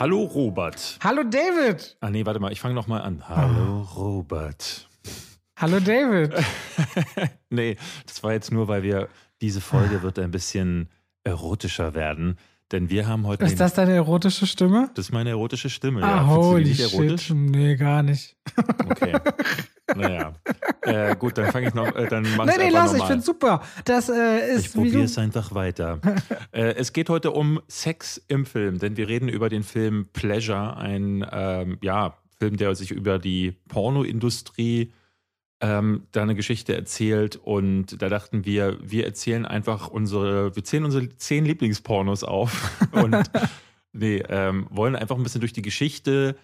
Hallo Robert. Hallo David. Ah nee, warte mal, ich fange noch mal an. Hallo Robert. Hallo David. nee, das war jetzt nur, weil wir diese Folge wird ein bisschen erotischer werden, denn wir haben heute Ist das deine erotische Stimme? Das ist meine erotische Stimme. Ah, ja. Holy nicht erotisch? shit. Nee, gar nicht. Okay. Naja. Äh, gut, dann fange ich noch, äh, dann mach Nee, ich nee, lass, ich find's super. Das äh, Ich ist wie probiere es einfach weiter. äh, es geht heute um Sex im Film, denn wir reden über den Film Pleasure, ein ähm, ja, Film, der sich über die Pornoindustrie ähm, da eine Geschichte erzählt. Und da dachten wir, wir erzählen einfach unsere, wir zählen unsere zehn Lieblingspornos auf und nee, ähm, wollen einfach ein bisschen durch die Geschichte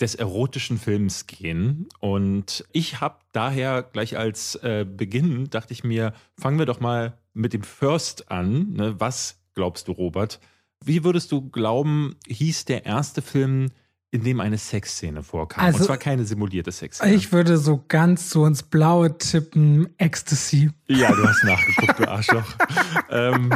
des erotischen Films gehen. Und ich habe daher gleich als äh, Beginn, dachte ich mir, fangen wir doch mal mit dem First an. Ne? Was glaubst du, Robert? Wie würdest du glauben, hieß der erste Film, in dem eine Sexszene vorkam? Also- Und zwar keine simulierte Sexszene. Ich würde so ganz so ins Blaue tippen, Ecstasy. ja, du hast nachgeguckt, du Arschloch. ähm,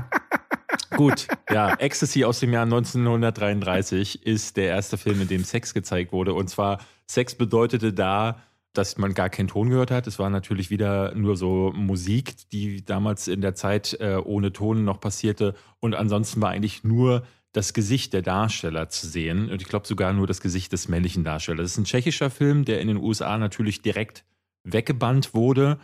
gut, ja, Ecstasy aus dem Jahr 1933 ist der erste Film, in dem Sex gezeigt wurde. Und zwar, Sex bedeutete da, dass man gar keinen Ton gehört hat. Es war natürlich wieder nur so Musik, die damals in der Zeit äh, ohne Ton noch passierte. Und ansonsten war eigentlich nur das Gesicht der Darsteller zu sehen. Und ich glaube sogar nur das Gesicht des männlichen Darstellers. Das ist ein tschechischer Film, der in den USA natürlich direkt weggebannt wurde.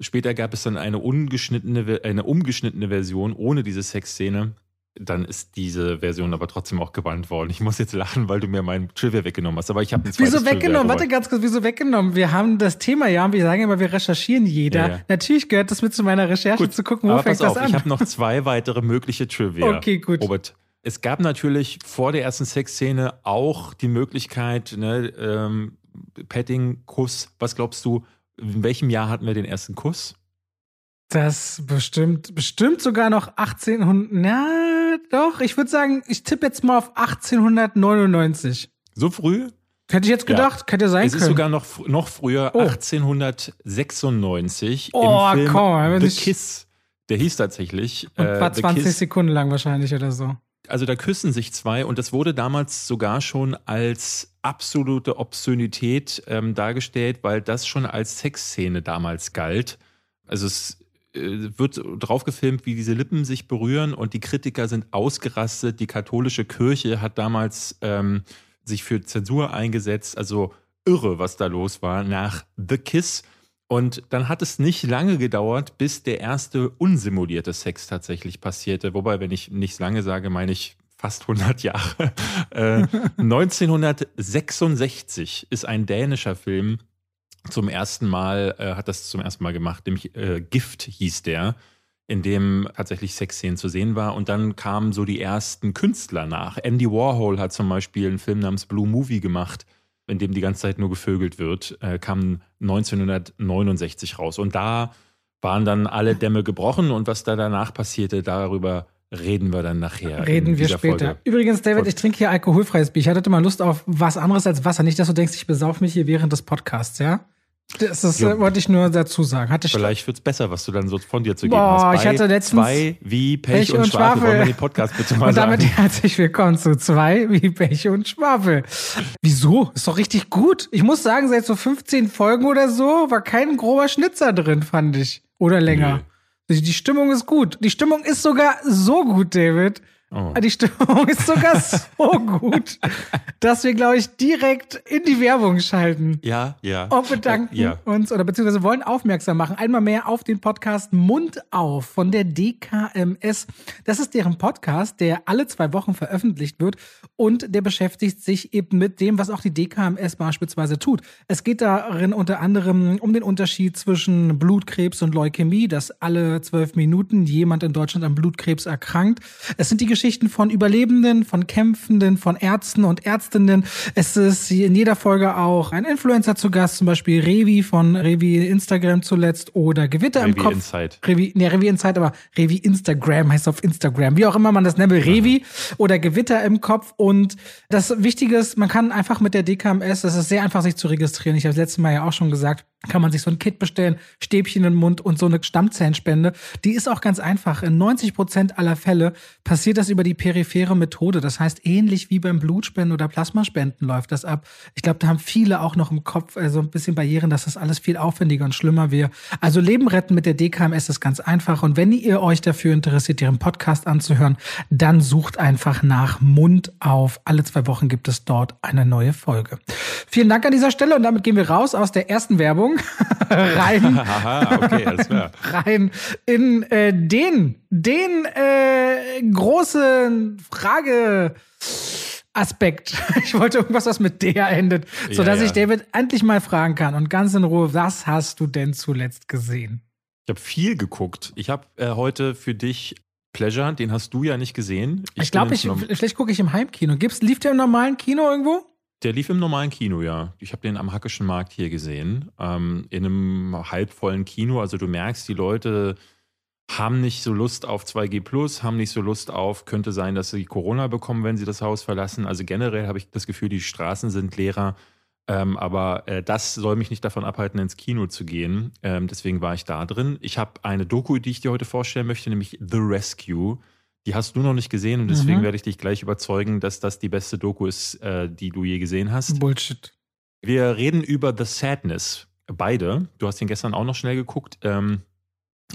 Später gab es dann eine ungeschnittene, eine umgeschnittene Version ohne diese Sexszene. Dann ist diese Version aber trotzdem auch gebannt worden. Ich muss jetzt lachen, weil du mir meinen Trivia weggenommen hast. Aber ich habe Wieso weggenommen? Warte ganz kurz, wieso weggenommen? Wir haben das Thema ja und wir sagen immer, wir recherchieren jeder. Ja, ja. Natürlich gehört das mit zu meiner Recherche Gut, zu gucken, wo fängt pass auf, das ich an. habe noch zwei weitere mögliche Trivia. Okay, gut. Robert, es gab natürlich vor der ersten Sexszene auch die Möglichkeit, ne, ähm, Petting, Kuss. Was glaubst du, in welchem Jahr hatten wir den ersten Kuss? Das bestimmt, bestimmt sogar noch 1800. Na, doch, ich würde sagen, ich tippe jetzt mal auf 1899. So früh? Hätte ich jetzt Ja. gedacht, könnte sein Es ist können. sogar noch, noch früher, Oh. Oh,1896, im Film komm, The Kiss. Der hieß tatsächlich und äh, war The 20 Kiss. Sekunden lang wahrscheinlich oder so. Also da küssen sich zwei und das wurde damals sogar schon als absolute Obszönität ähm, dargestellt, weil das schon als Sexszene damals galt. Also es äh, wird drauf gefilmt, wie diese Lippen sich berühren und die Kritiker sind ausgerastet. Die katholische Kirche hat damals ähm, sich für Zensur eingesetzt. Also irre, was da los war nach The Kiss. Und dann hat es nicht lange gedauert, bis der erste unsimulierte Sex tatsächlich passierte. Wobei, wenn ich nicht lange sage, meine ich fast 100 Jahre. Äh, 1966 ist ein dänischer Film zum ersten Mal, äh, hat das zum ersten Mal gemacht, nämlich äh, Gift hieß der, in dem tatsächlich Sexszenen zu sehen war. Und dann kamen so die ersten Künstler nach. Andy Warhol hat zum Beispiel einen Film namens Blue Movie gemacht, in dem die ganze Zeit nur gevögelt wird, äh, kam 1969 raus. Und da waren dann alle Dämme gebrochen und was da danach passierte, darüber reden wir dann nachher. Reden wir später. Folge. Übrigens, David, ich trinke hier alkoholfreies Bier. Ich hatte mal Lust auf was anderes als Wasser. Nicht, dass du denkst, ich besauf mich hier während des Podcasts, ja? Das ist, äh, wollte ich nur dazu sagen. Hatte ich Vielleicht wird es besser, was du dann so von dir zu geben Boah, hast. ich hatte letztens zwei wie Pech, Pech und, und Schwafel. Schwafel. Wollen wir den Podcast bitte mal Und damit sagen? herzlich willkommen zu zwei wie Pech und Schwafel. Wieso? Ist doch richtig gut. Ich muss sagen, seit so 15 Folgen oder so war kein grober Schnitzer drin, fand ich. Oder länger. Die die Stimmung ist gut. Die Stimmung ist sogar so gut, David. Oh. Die Stimmung ist sogar so gut, dass wir, glaube ich, direkt in die Werbung schalten. Ja, ja. Und bedanken Ja. uns oder beziehungsweise wollen aufmerksam machen, einmal mehr auf den Podcast Mund auf von der DKMS. Das ist deren Podcast, der alle zwei Wochen veröffentlicht wird und der beschäftigt sich eben mit dem, was auch die DKMS beispielsweise tut. Es geht darin unter anderem um den Unterschied zwischen Blutkrebs und Leukämie, dass alle zwölf Minuten jemand in Deutschland an Blutkrebs erkrankt. Es sind die Geschichten von Überlebenden, von Kämpfenden, von Ärzten und Ärztinnen. Es ist in jeder Folge auch ein Influencer zu Gast, zum Beispiel Revi von Revi Instagram zuletzt oder Gewitter im Revi Kopf. Insight. Revi, nee, Revi Insight, aber Revi Instagram heißt auf Instagram. Wie auch immer man das nennt, Revi oder Gewitter im Kopf. Und das Wichtige ist, man kann einfach mit der DKMS, das ist sehr einfach, sich zu registrieren. Ich habe das letzte Mal ja auch schon gesagt, kann man sich so ein Kit bestellen, Stäbchen im Mund und so eine Stammzellenspende. Die ist auch ganz einfach. In 90 Prozent aller Fälle passiert das über die periphere Methode. Das heißt, ähnlich wie beim Blutspenden oder Plasmaspenden läuft das ab. Ich glaube, da haben viele auch noch im Kopf äh, so ein bisschen Barrieren, dass das alles viel aufwendiger und schlimmer wäre. Also Leben retten mit der DKMS ist ganz einfach. Und wenn ihr euch dafür interessiert, ihren Podcast anzuhören, dann sucht einfach nach Mund auf. Alle zwei Wochen gibt es dort eine neue Folge. Vielen Dank an dieser Stelle und damit gehen wir raus aus der ersten Werbung rein, okay, alles klar. rein in äh, den, den äh, großen Frage. Aspekt. Ich wollte irgendwas, was mit der endet, sodass ja, ja. ich David endlich mal fragen kann und ganz in Ruhe, was hast du denn zuletzt gesehen? Ich habe viel geguckt. Ich habe äh, heute für dich Pleasure, den hast du ja nicht gesehen. Ich, ich glaube, vielleicht gucke ich im Heimkino. Gibt's, lief der im normalen Kino irgendwo? Der lief im normalen Kino, ja. Ich habe den am Hackischen Markt hier gesehen. Ähm, in einem halbvollen Kino. Also du merkst, die Leute haben nicht so Lust auf 2G Plus, haben nicht so Lust auf, könnte sein, dass sie Corona bekommen, wenn sie das Haus verlassen. Also generell habe ich das Gefühl, die Straßen sind leerer. Ähm, aber äh, das soll mich nicht davon abhalten, ins Kino zu gehen. Ähm, deswegen war ich da drin. Ich habe eine Doku, die ich dir heute vorstellen möchte, nämlich The Rescue. Die hast du noch nicht gesehen und deswegen mhm. werde ich dich gleich überzeugen, dass das die beste Doku ist, äh, die du je gesehen hast. Bullshit. Wir reden über The Sadness. Beide. Du hast ihn gestern auch noch schnell geguckt. Ähm,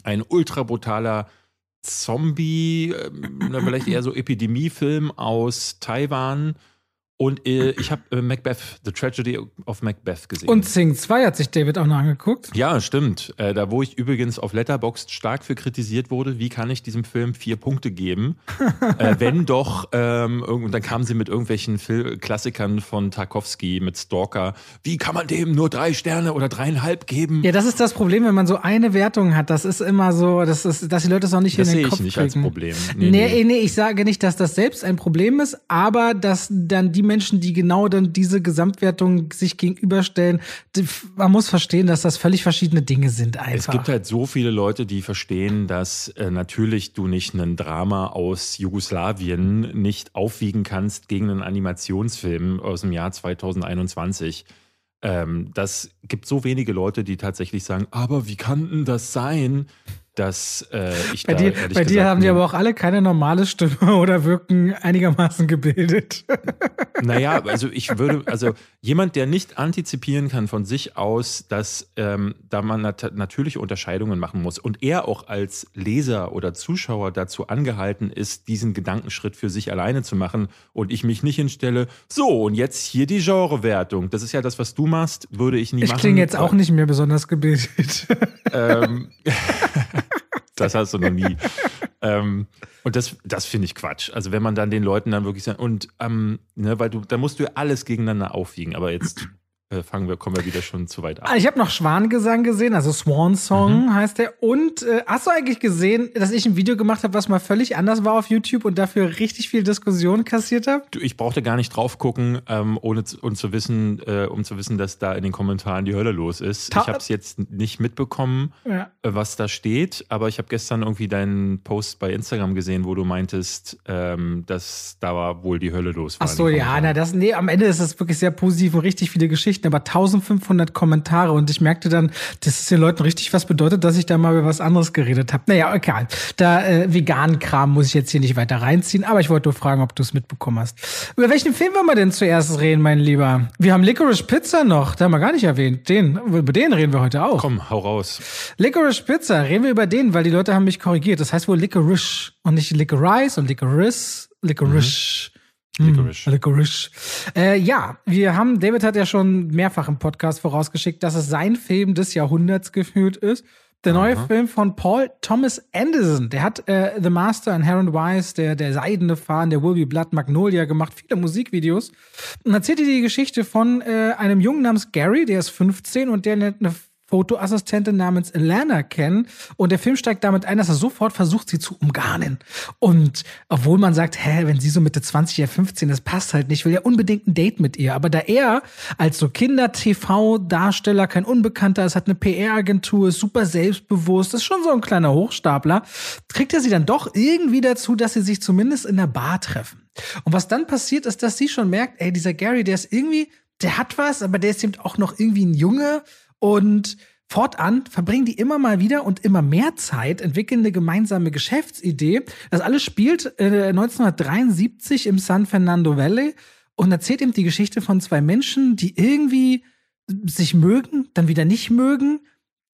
ein ultra brutaler Zombie, äh, vielleicht eher so Epidemiefilm aus Taiwan und äh, ich habe äh, Macbeth, The Tragedy of Macbeth gesehen. Und Sing 2 hat sich David auch noch angeguckt. Ja, stimmt. Äh, da, wo ich übrigens auf Letterboxd stark für kritisiert wurde, wie kann ich diesem Film vier Punkte geben? Äh, wenn doch, ähm, und dann kamen sie mit irgendwelchen Fil Klassikern von Tarkovsky, mit Stalker. Wie kann man dem nur drei Sterne oder dreieinhalb geben? Ja, das ist das Problem, wenn man so eine Wertung hat. Das ist immer so, das ist, dass die Leute es auch nicht das in den Kopf kriegen. Das sehe ich nicht als Problem. Nee nee, nee, nee, ich sage nicht, dass das selbst ein Problem ist, aber dass dann die Menschen, die genau dann diese Gesamtwertung sich gegenüberstellen, man muss verstehen, dass das völlig verschiedene Dinge sind einfach. Es gibt halt so viele Leute, die verstehen, dass äh, natürlich du nicht ein Drama aus Jugoslawien nicht aufwiegen kannst gegen einen Animationsfilm aus dem Jahr 2021. Ähm, das gibt so wenige Leute, die tatsächlich sagen, aber wie kann denn das sein, dass äh, ich bei da, dir, bei dir haben die aber auch alle keine normale Stimme oder wirken einigermaßen gebildet. Naja, also ich würde, also jemand, der nicht antizipieren kann von sich aus, dass ähm, da man nat natürliche Unterscheidungen machen muss und er auch als Leser oder Zuschauer dazu angehalten ist, diesen Gedankenschritt für sich alleine zu machen und ich mich nicht hinstelle, so und jetzt hier die Genrewertung. Das ist ja das, was du machst, würde ich nie ich machen. Ich klinge jetzt auch nicht mehr besonders gebildet. Ähm, das hast du noch nie. ähm, und das, das finde ich Quatsch. Also wenn man dann den Leuten dann wirklich sagt, und ähm, ne, weil du, da musst du alles gegeneinander aufwiegen. Aber jetzt fangen wir, kommen wir wieder schon zu weit ab. Ich habe noch Schwangesang gesehen, also Swan Song mhm. heißt der. Und äh, hast du eigentlich gesehen, dass ich ein Video gemacht habe, was mal völlig anders war auf YouTube und dafür richtig viel Diskussion kassiert habe? Ich brauchte gar nicht drauf gucken, ähm, ohne zu, um zu wissen, äh, um zu wissen, dass da in den Kommentaren die Hölle los ist. Ta ich habe es jetzt nicht mitbekommen, ja. äh, was da steht, aber ich habe gestern irgendwie deinen Post bei Instagram gesehen, wo du meintest, ähm, dass da war wohl die Hölle los. Ach so, ja, na das, nee, am Ende ist es wirklich sehr positiv und richtig viele Geschichten Geschichten, aber 1500 Kommentare und ich merkte dann, dass es den Leuten richtig was bedeutet, dass ich da mal über was anderes geredet habe. Naja, egal. Da äh, veganen Kram muss ich jetzt hier nicht weiter reinziehen, aber ich wollte nur fragen, ob du es mitbekommen hast. Über welchen Film wollen wir denn zuerst reden, mein Lieber? Wir haben Licorice Pizza noch, da haben wir gar nicht erwähnt. Den, über den reden wir heute auch. Komm, hau raus. Licorice Pizza, reden wir über den, weil die Leute haben mich korrigiert. Das heißt wohl Licorice und nicht Licorice und Licorice. Licorice. Mhm. Licorice. Licorice. Äh, ja, wir haben, David hat ja schon mehrfach im Podcast vorausgeschickt, dass es sein Film des Jahrhunderts gefühlt ist. Der neue Aha. Film von Paul Thomas Anderson, der hat äh, The Master and Heron Wise, der, der Seidene Fahren, der Will Be Blood, Magnolia gemacht, viele Musikvideos. Und erzählt die Geschichte von äh, einem Jungen namens Gary, der ist 15 und der eine Fotoassistentin namens Alana kennen und der Film steigt damit ein, dass er sofort versucht, sie zu umgarnen. Und obwohl man sagt, hä, wenn sie so Mitte 20, ja 15, das passt halt nicht, will ja unbedingt ein Date mit ihr. Aber da er als so Kinder-TV-Darsteller kein Unbekannter ist, hat eine PR-Agentur, ist super selbstbewusst, ist schon so ein kleiner Hochstapler, kriegt er sie dann doch irgendwie dazu, dass sie sich zumindest in der Bar treffen. Und was dann passiert, ist, dass sie schon merkt, ey, dieser Gary, der ist irgendwie, der hat was, aber der ist eben auch noch irgendwie ein Junge Und Fortan verbringen die immer mal wieder und immer mehr Zeit, entwickeln eine gemeinsame Geschäftsidee. Das alles spielt äh, 1973 im San Fernando Valley und erzählt ihm die Geschichte von zwei Menschen, die irgendwie sich mögen, dann wieder nicht mögen,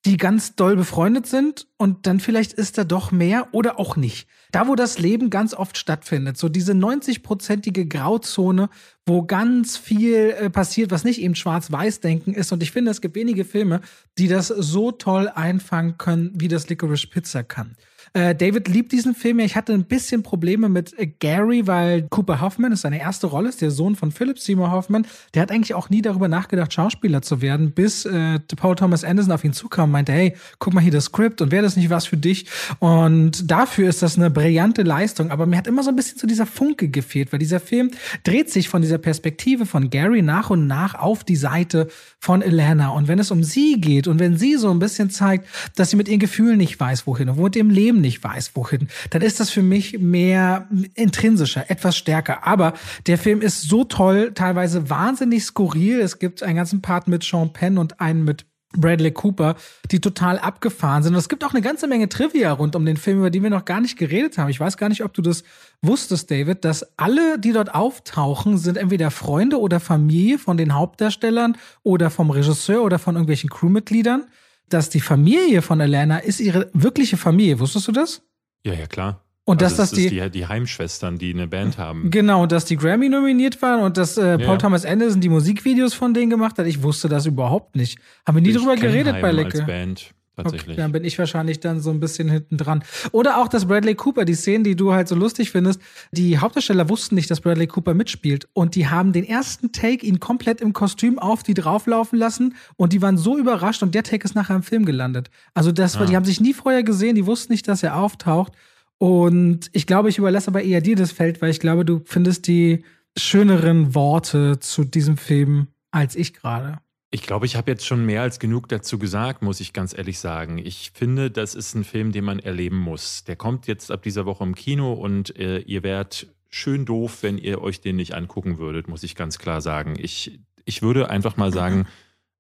die ganz doll befreundet sind und dann vielleicht ist da doch mehr oder auch nicht. Da, wo das Leben ganz oft stattfindet, so diese 90-prozentige Grauzone, wo ganz viel äh, passiert, was nicht eben Schwarz-Weiß-Denken ist. Und ich finde, es gibt wenige Filme, die das so toll einfangen können, wie das Licorice Pizza kann. Äh, David liebt diesen Film ja. Ich hatte ein bisschen Probleme mit äh, Gary, weil Cooper Hoffman ist seine erste Rolle, ist der Sohn von Philip Seymour Hoffman. Der hat eigentlich auch nie darüber nachgedacht, Schauspieler zu werden, bis äh, Paul Thomas Anderson auf ihn zukam und meinte, hey, guck mal hier das Skript und wäre das nicht was für dich? Und dafür ist das eine brillante Leistung. Aber mir hat immer so ein bisschen zu dieser Funke gefehlt, weil dieser Film dreht sich von dieser Perspektive von Gary nach und nach auf die Seite von Elena. Und wenn es um sie geht und wenn sie so ein bisschen zeigt, dass sie mit ihren Gefühlen nicht weiß, wohin und wo mit dem Leben nicht weiß, wohin, dann ist das für mich mehr intrinsischer, etwas stärker. Aber der Film ist so toll, teilweise wahnsinnig skurril. Es gibt einen ganzen Part mit Sean Penn und einen mit Bradley Cooper, die total abgefahren sind. Und es gibt auch eine ganze Menge Trivia rund um den Film, über die wir noch gar nicht geredet haben. Ich weiß gar nicht, ob du das wusstest, David, dass alle, die dort auftauchen, sind entweder Freunde oder Familie von den Hauptdarstellern oder vom Regisseur oder von irgendwelchen Crewmitgliedern dass die Familie von Alana ist ihre wirkliche Familie. Wusstest du das? Ja, ja, klar. Und also dass das die, die, die Heimschwestern, die eine Band haben. Genau, dass die Grammy nominiert waren und dass äh, Paul ja. Thomas Anderson die Musikvideos von denen gemacht hat. Ich wusste das überhaupt nicht. Haben wir nie ich drüber geredet Heim bei Lecke. Als Band. Tatsächlich. Okay, dann bin ich wahrscheinlich dann so ein bisschen hinten dran. Oder auch, dass Bradley Cooper, die Szenen, die du halt so lustig findest, die Hauptdarsteller wussten nicht, dass Bradley Cooper mitspielt. Und die haben den ersten Take ihn komplett im Kostüm auf die drauflaufen lassen und die waren so überrascht und der Take ist nachher im Film gelandet. Also das war, ah. die haben sich nie vorher gesehen, die wussten nicht, dass er auftaucht. Und ich glaube, ich überlasse aber eher dir das Feld, weil ich glaube, du findest die schöneren Worte zu diesem Film als ich gerade. Ich glaube, ich habe jetzt schon mehr als genug dazu gesagt, muss ich ganz ehrlich sagen. Ich finde, das ist ein Film, den man erleben muss. Der kommt jetzt ab dieser Woche im Kino und äh, ihr wärt schön doof, wenn ihr euch den nicht angucken würdet, muss ich ganz klar sagen. Ich, ich würde einfach mal sagen,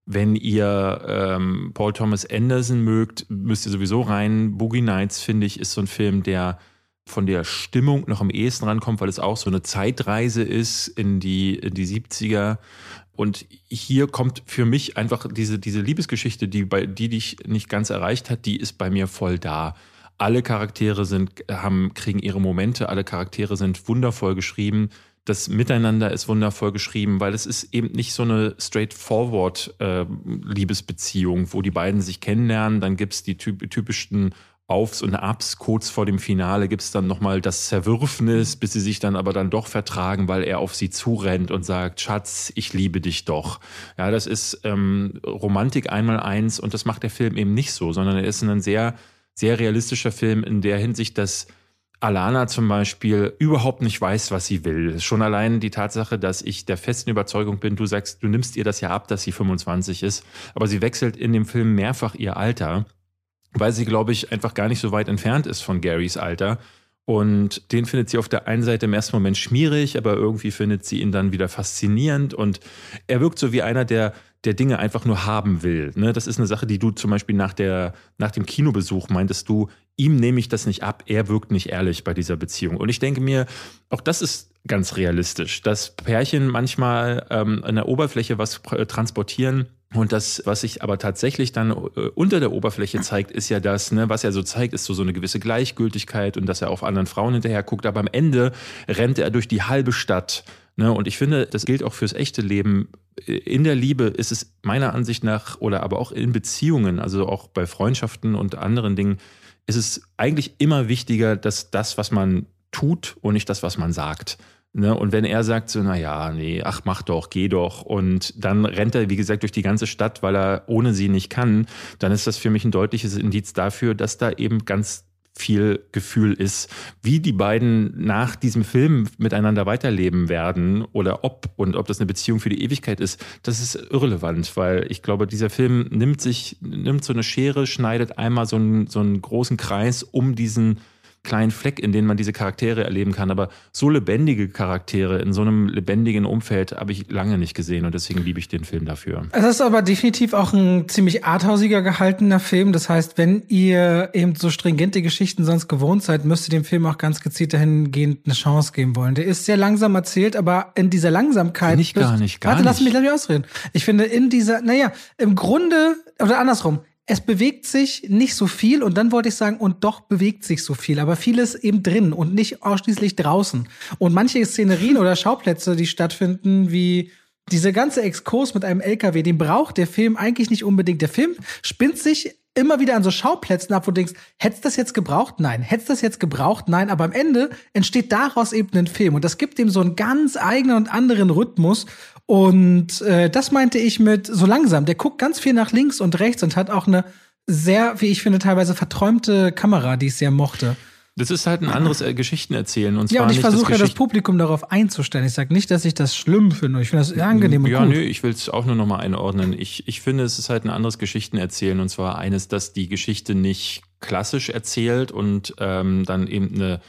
wenn ihr ähm, Paul Thomas Anderson mögt, müsst ihr sowieso rein. Boogie Nights, finde ich, ist so ein Film, der von der Stimmung noch am ehesten rankommt, weil es auch so eine Zeitreise ist in die, in die 70er. Und hier kommt für mich einfach diese, diese Liebesgeschichte, die bei, die dich nicht ganz erreicht hat, die ist bei mir voll da. Alle Charaktere sind, haben, kriegen ihre Momente, alle Charaktere sind wundervoll geschrieben. Das Miteinander ist wundervoll geschrieben, weil es ist eben nicht so eine straightforward äh, Liebesbeziehung, wo die beiden sich kennenlernen, dann gibt es die typ typischen Aufs und Abs. Kurz vor dem Finale gibt es dann nochmal das Zerwürfnis, bis sie sich dann aber dann doch vertragen, weil er auf sie zurennt und sagt, Schatz, ich liebe dich doch. Ja, das ist ähm, Romantik einmal eins und das macht der Film eben nicht so, sondern er ist ein sehr, sehr realistischer Film in der Hinsicht, dass Alana zum Beispiel überhaupt nicht weiß, was sie will. Schon allein die Tatsache, dass ich der festen Überzeugung bin, du sagst, du nimmst ihr das ja ab, dass sie 25 ist, aber sie wechselt in dem Film mehrfach ihr Alter weil sie, glaube ich, einfach gar nicht so weit entfernt ist von Garys Alter. Und den findet sie auf der einen Seite im ersten Moment schmierig, aber irgendwie findet sie ihn dann wieder faszinierend. Und er wirkt so wie einer, der, der Dinge einfach nur haben will. Ne? Das ist eine Sache, die du zum Beispiel nach, der, nach dem Kinobesuch meintest du, ihm nehme ich das nicht ab, er wirkt nicht ehrlich bei dieser Beziehung. Und ich denke mir, auch das ist ganz realistisch, dass Pärchen manchmal ähm, an der Oberfläche was transportieren, und das, was sich aber tatsächlich dann äh, unter der Oberfläche zeigt, ist ja das, ne, was er so zeigt, ist so, so eine gewisse Gleichgültigkeit und dass er auf anderen Frauen hinterher guckt. Aber am Ende rennt er durch die halbe Stadt. Ne? Und ich finde, das gilt auch fürs echte Leben. In der Liebe ist es meiner Ansicht nach oder aber auch in Beziehungen, also auch bei Freundschaften und anderen Dingen, ist es eigentlich immer wichtiger, dass das, was man tut und nicht das, was man sagt. Ne? Und wenn er sagt so, na ja, nee, ach, mach doch, geh doch. Und dann rennt er, wie gesagt, durch die ganze Stadt, weil er ohne sie nicht kann, dann ist das für mich ein deutliches Indiz dafür, dass da eben ganz viel Gefühl ist, wie die beiden nach diesem Film miteinander weiterleben werden oder ob und ob das eine Beziehung für die Ewigkeit ist, das ist irrelevant, weil ich glaube, dieser Film nimmt sich, nimmt so eine Schere, schneidet einmal so einen, so einen großen Kreis um diesen kleinen Fleck, in dem man diese Charaktere erleben kann. Aber so lebendige Charaktere in so einem lebendigen Umfeld habe ich lange nicht gesehen und deswegen liebe ich den Film dafür. Es ist aber definitiv auch ein ziemlich arthausiger gehaltener Film. Das heißt, wenn ihr eben so stringente Geschichten sonst gewohnt seid, müsst ihr dem Film auch ganz gezielt dahingehend eine Chance geben wollen. Der ist sehr langsam erzählt, aber in dieser Langsamkeit. Nicht gar nicht, gar warte, lass mich, lass mich ausreden. Ich finde, in dieser, naja, im Grunde, oder andersrum, es bewegt sich nicht so viel und dann wollte ich sagen, und doch bewegt sich so viel, aber vieles eben drin und nicht ausschließlich draußen. Und manche Szenerien oder Schauplätze, die stattfinden, wie diese ganze Exkurs mit einem LKW, den braucht der Film eigentlich nicht unbedingt. Der Film spinnt sich immer wieder an so Schauplätzen ab, wo du denkst, hättest das jetzt gebraucht? Nein. Hättest das jetzt gebraucht? Nein. Aber am Ende entsteht daraus eben ein Film. Und das gibt ihm so einen ganz eigenen und anderen Rhythmus. Und äh, das meinte ich mit so langsam. Der guckt ganz viel nach links und rechts und hat auch eine sehr, wie ich finde, teilweise verträumte Kamera, die ich sehr mochte. Das ist halt ein anderes äh, Geschichtenerzählen. Und zwar Ja, und ich das versuche ja das Publikum darauf einzustellen. Ich sage nicht, dass ich das schlimm finde. Ich finde das angenehm und Ja, gut. nö, ich will es auch nur nochmal einordnen. Ich, ich finde, es ist halt ein anderes Geschichtenerzählen. Und zwar eines, dass die Geschichte nicht klassisch erzählt und ähm, dann eben eine,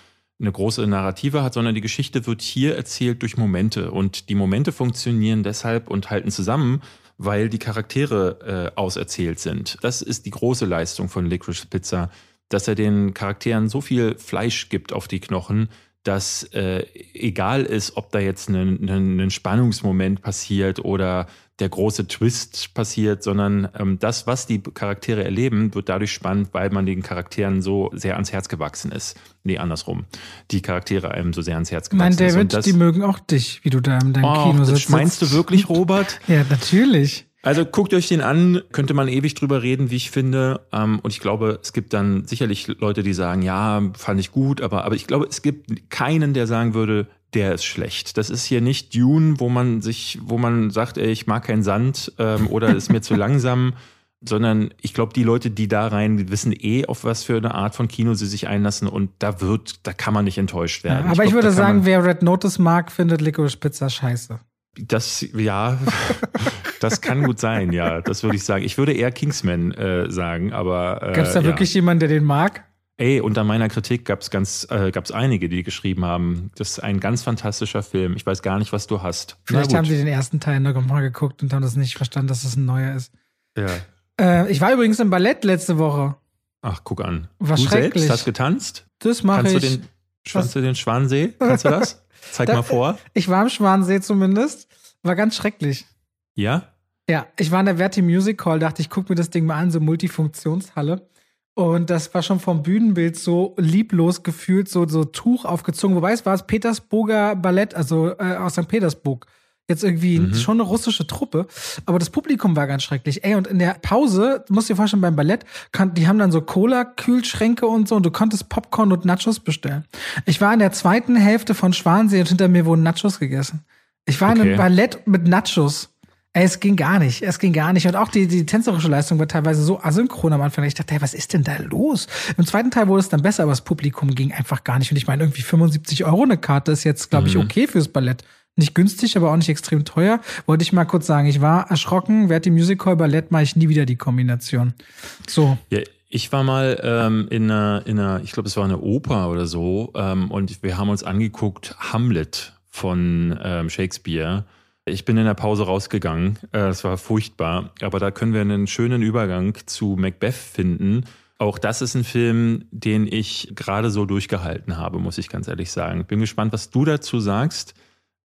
eine große Narrative hat, sondern die Geschichte wird hier erzählt durch Momente. Und die Momente funktionieren deshalb und halten zusammen, weil die Charaktere äh, auserzählt sind. Das ist die große Leistung von Licorice Pizza, dass er den Charakteren so viel Fleisch gibt auf die Knochen, dass äh, egal ist, ob da jetzt ein, Spannungsmoment passiert oder der große Twist passiert, sondern ähm, das, was die Charaktere erleben, wird dadurch spannend, weil man den Charakteren so sehr ans Herz gewachsen ist. Nee, andersrum. Die Charaktere einem so sehr ans Herz gewachsen Mein ist. Und David, die mögen auch dich, wie du da in deinem oh, Kino das sitzt. meinst du wirklich, Robert? Ja, natürlich. Also guckt euch den an, könnte man ewig drüber reden, wie ich finde. Ähm, und ich glaube, es gibt dann sicherlich Leute, die sagen, ja, fand ich gut, aber, aber ich glaube, es gibt keinen, der sagen würde, der ist schlecht. Das ist hier nicht Dune, wo man sich, wo man sagt, ey, ich mag keinen Sand ähm, oder ist mir zu langsam, sondern ich glaube, die Leute, die da rein, wissen eh, auf was für eine Art von Kino sie sich einlassen und da wird, da kann man nicht enttäuscht Ja, werden. aber ich, glaub, würde sagen, wer Red Notice mag, findet Licorice Pizza scheiße. Das, ja, das kann gut sein, ja, das würde ich sagen. Ich würde eher Kingsman äh, sagen, aber. Äh, Gab es da ja. wirklich jemanden, der den mag? Ey, unter meiner Kritik gab es ganz, äh, gab's einige, die geschrieben haben, das ist ein ganz fantastischer Film. Ich weiß gar nicht, was du hast. Vielleicht haben sie den ersten Teil noch mal geguckt und haben das nicht verstanden, dass es ein neuer ist. Ja. Äh, ich war übrigens im Ballett letzte Woche. Ach, guck an. War du schrecklich. selbst hast getanzt? Das mache ich. den, kannst du den Schwansee? Kannst du das? Zeig Da- mal vor. Ich war im Schwansee zumindest. War ganz schrecklich. Ja? Ja, ich war in der Verti Music Hall, dachte ich, guck mir das Ding mal an, so Multifunktionshalle. Und das war schon vom Bühnenbild so lieblos gefühlt, so, so Tuch aufgezogen. Wobei es war das Petersburger Ballett, also äh, aus St. Petersburg. Jetzt irgendwie Mhm. schon eine russische Truppe. Aber das Publikum war ganz schrecklich. Ey, und in der Pause, musst du dir vorstellen, beim Ballett, die haben dann so Cola-Kühlschränke und so und du konntest Popcorn und Nachos bestellen. Ich war in der zweiten Hälfte von Schwansee und hinter mir wurden Nachos gegessen. Ich war in Okay. einem Ballett mit Nachos. Ey, es ging gar nicht. Es ging gar nicht. Und auch die, die tänzerische Leistung war teilweise so asynchron am Anfang. Ich dachte, hey, was ist denn da los? Im zweiten Teil wurde es dann besser, aber das Publikum ging einfach gar nicht. Und ich meine, irgendwie 75 Euro eine Karte ist jetzt, glaube ich, Mhm. okay fürs Ballett. Nicht günstig, aber auch nicht extrem teuer. Wollte ich mal kurz sagen. Ich war erschrocken. Wer hat die Musical Ballett, mache ich nie wieder die Kombination. So. Ja, ich war mal ähm, in einer, in einer, ich glaube, es war eine Oper oder so, ähm, und wir haben uns angeguckt Hamlet von ähm, Shakespeare. Ich bin in der Pause rausgegangen. Äh, Es war furchtbar, aber da können wir einen schönen Übergang zu Macbeth finden. Auch das ist ein Film, den ich gerade so durchgehalten habe, muss ich ganz ehrlich sagen. Bin gespannt, was du dazu sagst.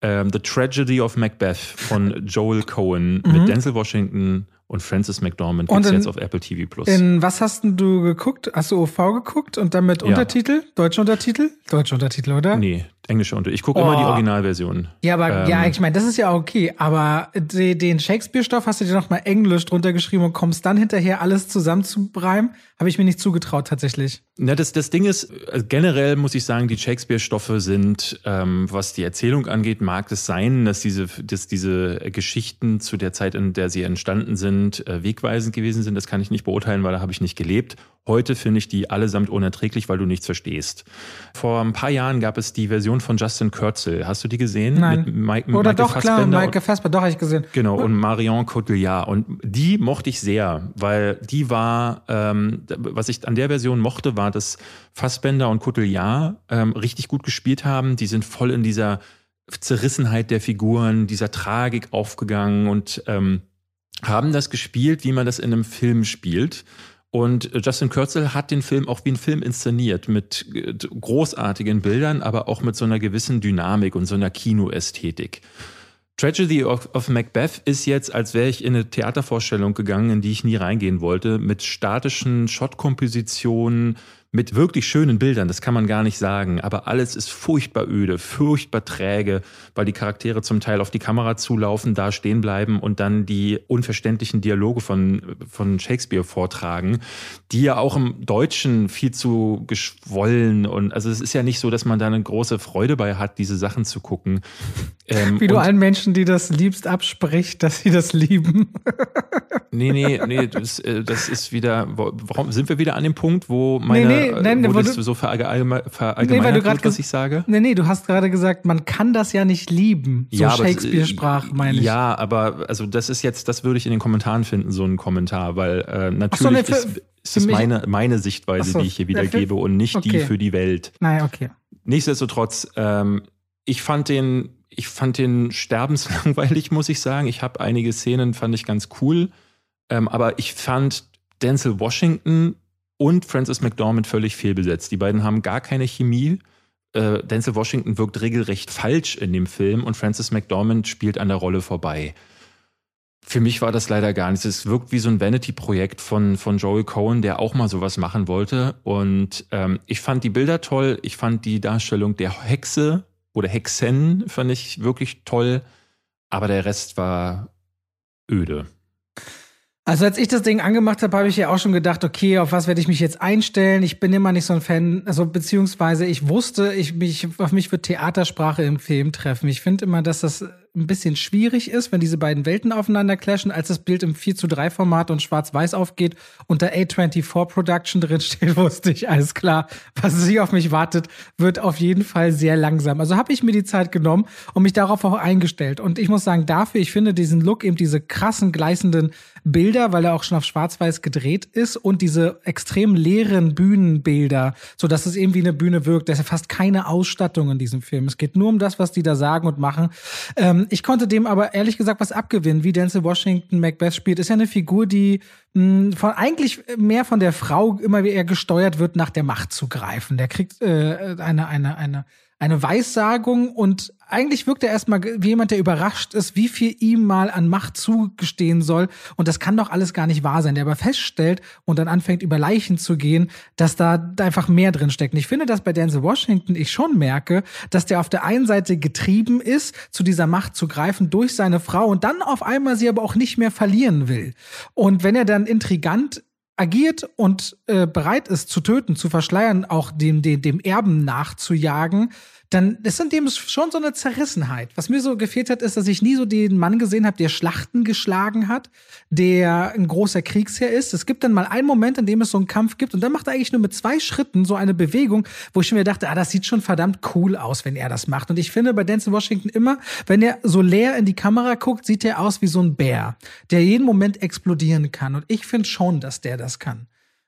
Ähm, The Tragedy of Macbeth von Joel Cohen Mhm. mit Denzel Washington und Francis McDormand gibt's in- jetzt auf Apple TV Plus. In was hast du geguckt? Hast du OV geguckt und dann mit Ja. Untertitel? Deutsche Untertitel? Deutsche Untertitel, oder? Nee, englische Unter. Ich gucke immer die Oh. Originalversion. Ja, aber Ähm, ja, ich meine, das ist ja okay. Aber de, den Shakespeare-Stoff hast du dir noch mal Englisch drunter geschrieben und kommst dann hinterher alles zusammenzubreimen? Habe ich mir nicht zugetraut tatsächlich. Na, das, das Ding ist, äh, generell muss ich sagen, die Shakespeare-Stoffe sind, ähm, was die Erzählung angeht, mag es sein, dass diese, dass diese Geschichten zu der Zeit, in der sie entstanden sind, äh, wegweisend gewesen sind. Das kann ich nicht beurteilen, weil da habe ich nicht gelebt. Heute finde ich die allesamt unerträglich, weil du nichts verstehst. Vor ein paar Jahren gab es die Version Version von Justin Kurzel. Hast du die gesehen? Nein. Mit Mike, Oder Michael doch, klar, Fassbender Michael Fassbender, doch, habe ich gesehen. Genau, und Marion Cotillard. Und die mochte ich sehr, weil die war, ähm, was ich an der Version mochte, war, dass Fassbender und Cotillard ähm, richtig gut gespielt haben. Die sind voll in dieser Zerrissenheit der Figuren, dieser Tragik aufgegangen und ähm, haben das gespielt, wie man das in einem Film spielt. Und Justin Kurzel hat den Film auch wie ein Film inszeniert, mit äh, großartigen Bildern, aber auch mit so einer gewissen Dynamik und so einer Kinoästhetik. Tragedy of, of Macbeth ist jetzt, als wäre ich in eine Theatervorstellung gegangen, in die ich nie reingehen wollte, mit statischen Shotkompositionen, mit wirklich schönen Bildern, das kann man gar nicht sagen, aber alles ist furchtbar öde, furchtbar träge, weil die Charaktere zum Teil auf die Kamera zulaufen, da stehen bleiben und dann die unverständlichen Dialoge von, von Shakespeare vortragen, die ja auch im Deutschen viel zu geschwollen und also es ist ja nicht so, dass man da eine große Freude bei hat, diese Sachen zu gucken. Ähm, Wie du allen Menschen, die das liebst, abspricht, dass sie das lieben. nee, nee, nee, das, äh, das ist wieder, warum sind wir wieder an dem Punkt, wo meine nee, nee nee, nein, wo das so verallgemeinert nee, wird, was ich sage? Nee, nee, du hast gerade gesagt, man kann das ja nicht lieben. So ja, Shakespeare-Sprach, meine ich. Ja, aber also das ist jetzt, das würde ich in den Kommentaren finden, so ein Kommentar, weil äh, natürlich so, nee, ist, ist es meine, meine Sichtweise, so, die ich hier wiedergebe und nicht okay. die für die Welt. Naja, okay. Nichtsdestotrotz, ähm, ich fand den, ich fand den sterbenslangweilig, muss ich sagen. Ich habe einige Szenen, fand ich ganz cool. Ähm, aber ich fand Denzel Washington und Francis McDormand völlig fehlbesetzt. Die beiden haben gar keine Chemie. Äh, Denzel Washington wirkt regelrecht falsch in dem Film und Francis McDormand spielt an der Rolle vorbei. Für mich war das leider gar nichts. Es wirkt wie so ein Vanity-Projekt von, von Joel Cohen, der auch mal sowas machen wollte. Und ähm, ich fand die Bilder toll. Ich fand die Darstellung der Hexe oder Hexen fand ich wirklich toll. Aber der Rest war öde. Also als ich das Ding angemacht habe, habe ich ja auch schon gedacht, okay, auf was werde ich mich jetzt einstellen? Ich bin immer nicht so ein Fan, also beziehungsweise ich wusste, ich mich auf mich wird Theatersprache im Film treffen. Ich finde immer, dass das ein bisschen schwierig ist, wenn diese beiden Welten aufeinander clashen, als das Bild im 4 zu 3 Format und schwarz-weiß aufgeht und da A24 Production drin steht, wusste ich, alles klar, was sich auf mich wartet, wird auf jeden Fall sehr langsam. Also habe ich mir die Zeit genommen und mich darauf auch eingestellt. Und ich muss sagen, dafür, ich finde diesen Look, eben diese krassen, gleißenden Bilder, weil er auch schon auf schwarz-weiß gedreht ist und diese extrem leeren Bühnenbilder, so dass es eben wie eine Bühne wirkt. Da ist ja fast keine Ausstattung in diesem Film. Es geht nur um das, was die da sagen und machen. Ähm, ich konnte dem aber ehrlich gesagt was abgewinnen, wie Denzel Washington Macbeth spielt. Ist ja eine Figur, die mh, hm, von eigentlich mehr von der Frau immer wie er gesteuert wird, nach der Macht zu greifen. Der kriegt äh, eine, eine, eine eine Weissagung und eigentlich wirkt er erstmal wie jemand, der überrascht ist, wie viel ihm mal an Macht zugestehen soll. Und das kann doch alles gar nicht wahr sein. Der aber feststellt und dann anfängt, über Leichen zu gehen, dass da einfach mehr drin steckt. Und ich finde, dass bei Denzel Washington ich schon merke, dass der auf der einen Seite getrieben ist, zu dieser Macht zu greifen durch seine Frau und dann auf einmal sie aber auch nicht mehr verlieren will. Und wenn er dann intrigant agiert und äh, bereit ist zu töten, zu verschleiern, auch dem, dem, dem Erben nachzujagen, dann ist in dem schon so eine Zerrissenheit. Was mir so gefehlt hat, ist, dass ich nie so den Mann gesehen habe, der Schlachten geschlagen hat, der ein großer Kriegsherr ist. Es gibt dann mal einen Moment, in dem es so einen Kampf gibt und dann macht er eigentlich nur mit zwei Schritten so eine Bewegung, wo ich mir dachte, ah, das sieht schon verdammt cool aus, wenn er das macht. Und ich finde bei Denzel Washington immer, wenn er so leer in die Kamera guckt, sieht er aus wie so ein Bär, der jeden Moment explodieren kann. Und ich finde schon, dass der das kann.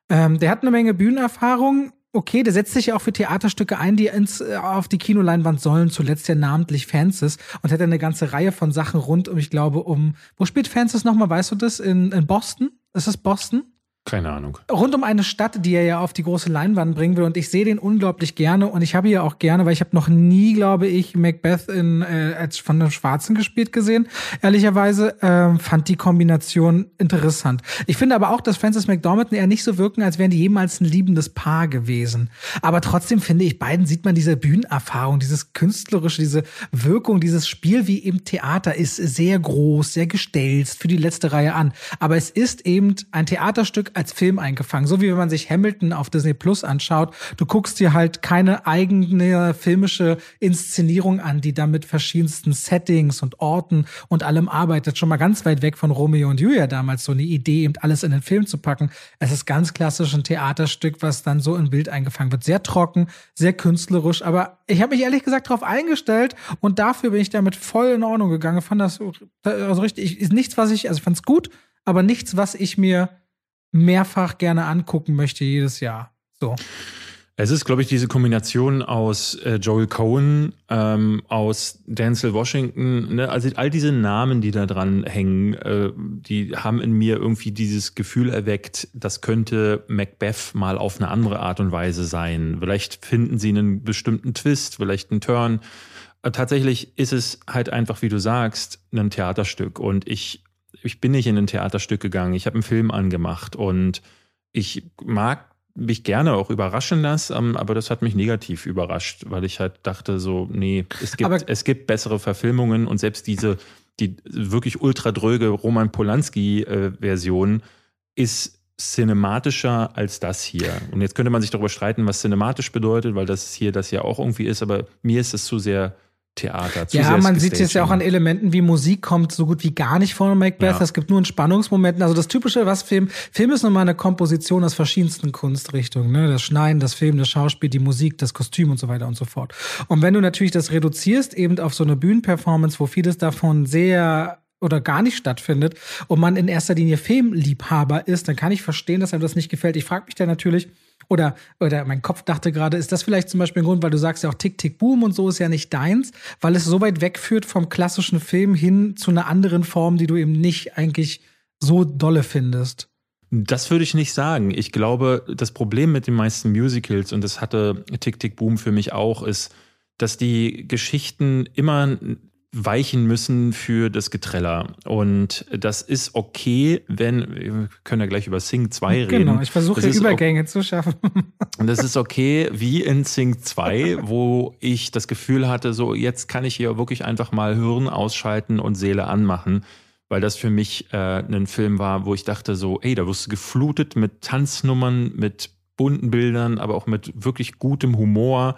Ähm, der hat eine Menge Bühnenerfahrung okay, der setzt sich ja auch für Theaterstücke ein, die ins, äh, auf die Kinoleinwand sollen, zuletzt ja namentlich Francis und hat eine ganze Reihe von Sachen rund um, ich glaube, um, wo spielt Francis nochmal, weißt du das? In, in Boston? Ist das Boston? Keine Ahnung. Rund um eine Stadt, die er ja auf die große Leinwand bringen will. Und ich sehe den unglaublich gerne. Und ich habe ihn ja auch gerne, weil ich habe noch nie, glaube ich, Macbeth in, äh, als von einem Schwarzen gespielt gesehen. Ehrlicherweise äh, fand die Kombination interessant. Ich finde aber auch, dass Francis McDormand eher nicht so wirken, als wären die jemals ein liebendes Paar gewesen. Aber trotzdem finde ich, beiden sieht man diese Bühnenerfahrung, dieses künstlerische, diese Wirkung, dieses Spiel wie im Theater ist sehr groß, sehr gestelzt für die letzte Reihe an. Aber es ist eben ein Theaterstück als Film eingefangen. So wie wenn man sich Hamilton auf Disney Plus anschaut. Du guckst dir halt keine eigene filmische Inszenierung an, die da mit verschiedensten Settings und Orten und allem arbeitet. Schon mal ganz weit weg von Romeo und Julia damals so eine Idee, eben alles in den Film zu packen. Es ist ganz klassisch ein Theaterstück, was dann so in Bild eingefangen wird. Sehr trocken, sehr künstlerisch, aber ich habe mich ehrlich gesagt darauf eingestellt und dafür bin ich damit voll in Ordnung gegangen. Fand das also richtig, ist nichts, was ich, also ich fand es gut, aber nichts, was ich mir mehrfach gerne angucken möchte jedes Jahr. So. Es ist, glaube ich, diese Kombination aus äh, Joel Cohen, ähm, aus Denzel Washington, ne? also all diese Namen, die da dran hängen, äh, die haben in mir irgendwie dieses Gefühl erweckt, das könnte Macbeth mal auf eine andere Art und Weise sein. Vielleicht finden sie einen bestimmten Twist, vielleicht einen Turn. Äh, tatsächlich ist es halt einfach, wie du sagst, ein Theaterstück. Und ich, ich bin nicht in ein Theaterstück gegangen. Ich habe einen Film angemacht und ich mag mich gerne auch überraschen lasse, ähm, aber das hat mich negativ überrascht, weil ich halt dachte so, nee, es gibt, es gibt bessere Verfilmungen und selbst diese, die wirklich ultra dröge Roman Polanski-Version äh, ist cinematischer als das hier. Und jetzt könnte man sich darüber streiten, was cinematisch bedeutet, weil das hier das ja auch irgendwie ist, aber mir ist es zu sehr Theater. Zu ja, man sieht es ja auch an Elementen wie Musik kommt so gut wie gar nicht vor Macbeth. Es gibt nur in Spannungsmomenten. Also das typische, was Film, Film ist nochmal eine Komposition aus verschiedensten Kunstrichtungen. Ne? Das Schneiden, das Film, das Schauspiel, die Musik, das Kostüm und so weiter und so fort. Und wenn du natürlich das reduzierst eben auf so eine Bühnenperformance, wo vieles davon sehr oder gar nicht stattfindet und man in erster Linie Filmliebhaber ist, dann kann ich verstehen, dass einem das nicht gefällt. Ich frage mich dann natürlich, oder, oder mein Kopf dachte gerade, ist das vielleicht zum Beispiel ein Grund, weil du sagst ja auch Tick, Tick, Boom und so ist ja nicht deins, weil es so weit wegführt vom klassischen Film hin zu einer anderen Form, die du eben nicht eigentlich so dolle findest. Das würde ich nicht sagen. Ich glaube, das Problem mit den meisten Musicals, und das hatte Tick, Tick, Boom für mich auch, ist, dass die Geschichten immer weichen müssen für das Getreller. Und das ist okay, wenn, wir können ja gleich über Sing 2 reden. Genau, ich versuche Übergänge zu schaffen. Und das ist okay, wie in Sing 2, wo ich das Gefühl hatte, so jetzt kann ich hier wirklich einfach mal Hirn ausschalten und Seele anmachen. Weil das für mich äh, ein Film war, wo ich dachte so, ey, da wirst du geflutet mit Tanznummern, mit bunten Bildern, aber auch mit wirklich gutem Humor.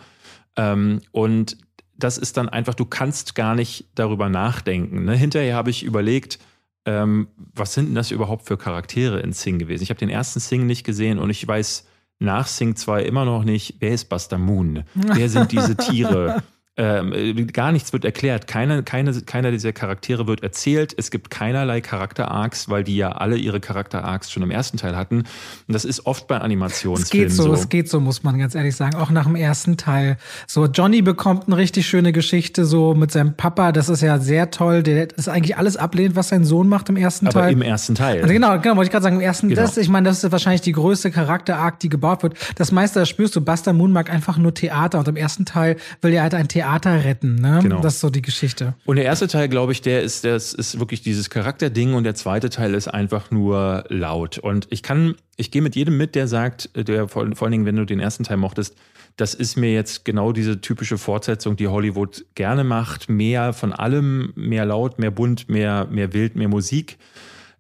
Ähm, und das ist dann einfach, du kannst gar nicht darüber nachdenken. Ne? Hinterher habe ich überlegt, ähm, was sind denn das überhaupt für Charaktere in Sing gewesen? Ich habe den ersten Sing nicht gesehen und ich weiß nach Sing 2 immer noch nicht, wer ist Buster Moon? Wer sind diese Tiere? Ähm, äh, gar nichts wird erklärt. Keine, keine, keiner dieser Charaktere wird erzählt. Es gibt keinerlei Charakter-Arcs, weil die ja alle ihre Charakter-Arcs schon im ersten Teil hatten. Und das ist oft bei Animationsfilmen es geht so. so. Es geht so, muss man ganz ehrlich sagen. Auch nach dem ersten Teil. So, Johnny bekommt eine richtig schöne Geschichte so mit seinem Papa. Das ist ja sehr toll. Der ist eigentlich alles ablehnt, was sein Sohn macht im ersten Aber Teil. im ersten Teil. Also genau, genau, wollte ich gerade sagen, im ersten, genau. das, ich meine, das ist wahrscheinlich die größte Charakter-Arc, die gebaut wird. Das meiste, das spürst du, Buster Moon mag einfach nur Theater und im ersten Teil will er halt ein Theater retten, ne? Ne? Genau. Das ist so die Geschichte. Und der erste Teil, glaube ich, der ist, das ist wirklich dieses Charakterding und der zweite Teil ist einfach nur laut. Und ich kann, ich gehe mit jedem mit, der sagt, der vor, vor allen Dingen, wenn du den ersten Teil mochtest, das ist mir jetzt genau diese typische Fortsetzung, die Hollywood gerne macht. Mehr von allem, mehr laut, mehr bunt, mehr, mehr wild, mehr Musik.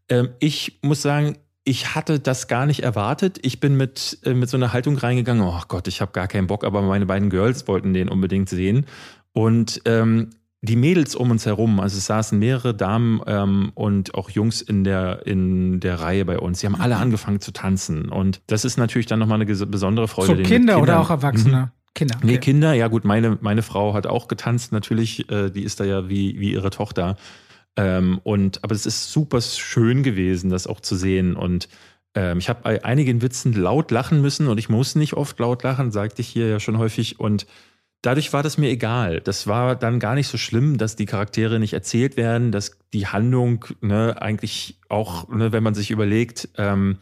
Ähm, ich muss sagen, ich hatte das gar nicht erwartet. Ich bin mit, äh, mit so einer Haltung reingegangen, oh Gott, ich habe gar keinen Bock, aber meine beiden Girls wollten den unbedingt sehen. Und ähm, die Mädels um uns herum, also es saßen mehrere Damen ähm, und auch Jungs in der, in der Reihe bei uns, die haben alle angefangen zu tanzen. Und das ist natürlich dann nochmal eine besondere Freude. So Kinder oder auch Erwachsene? Mhm. Kinder. Okay. Nee, Kinder, ja gut, meine, meine Frau hat auch getanzt natürlich, äh, die ist da ja wie, wie ihre Tochter. Ähm, und, aber es ist super schön gewesen, das auch zu sehen. Und ähm, ich habe bei einigen Witzen laut lachen müssen und ich muss nicht oft laut lachen, sagte ich hier ja schon häufig. Und dadurch war das mir egal. Das war dann gar nicht so schlimm, dass die Charaktere nicht erzählt werden, dass die Handlung ne, eigentlich auch, ne, wenn man sich überlegt, ähm,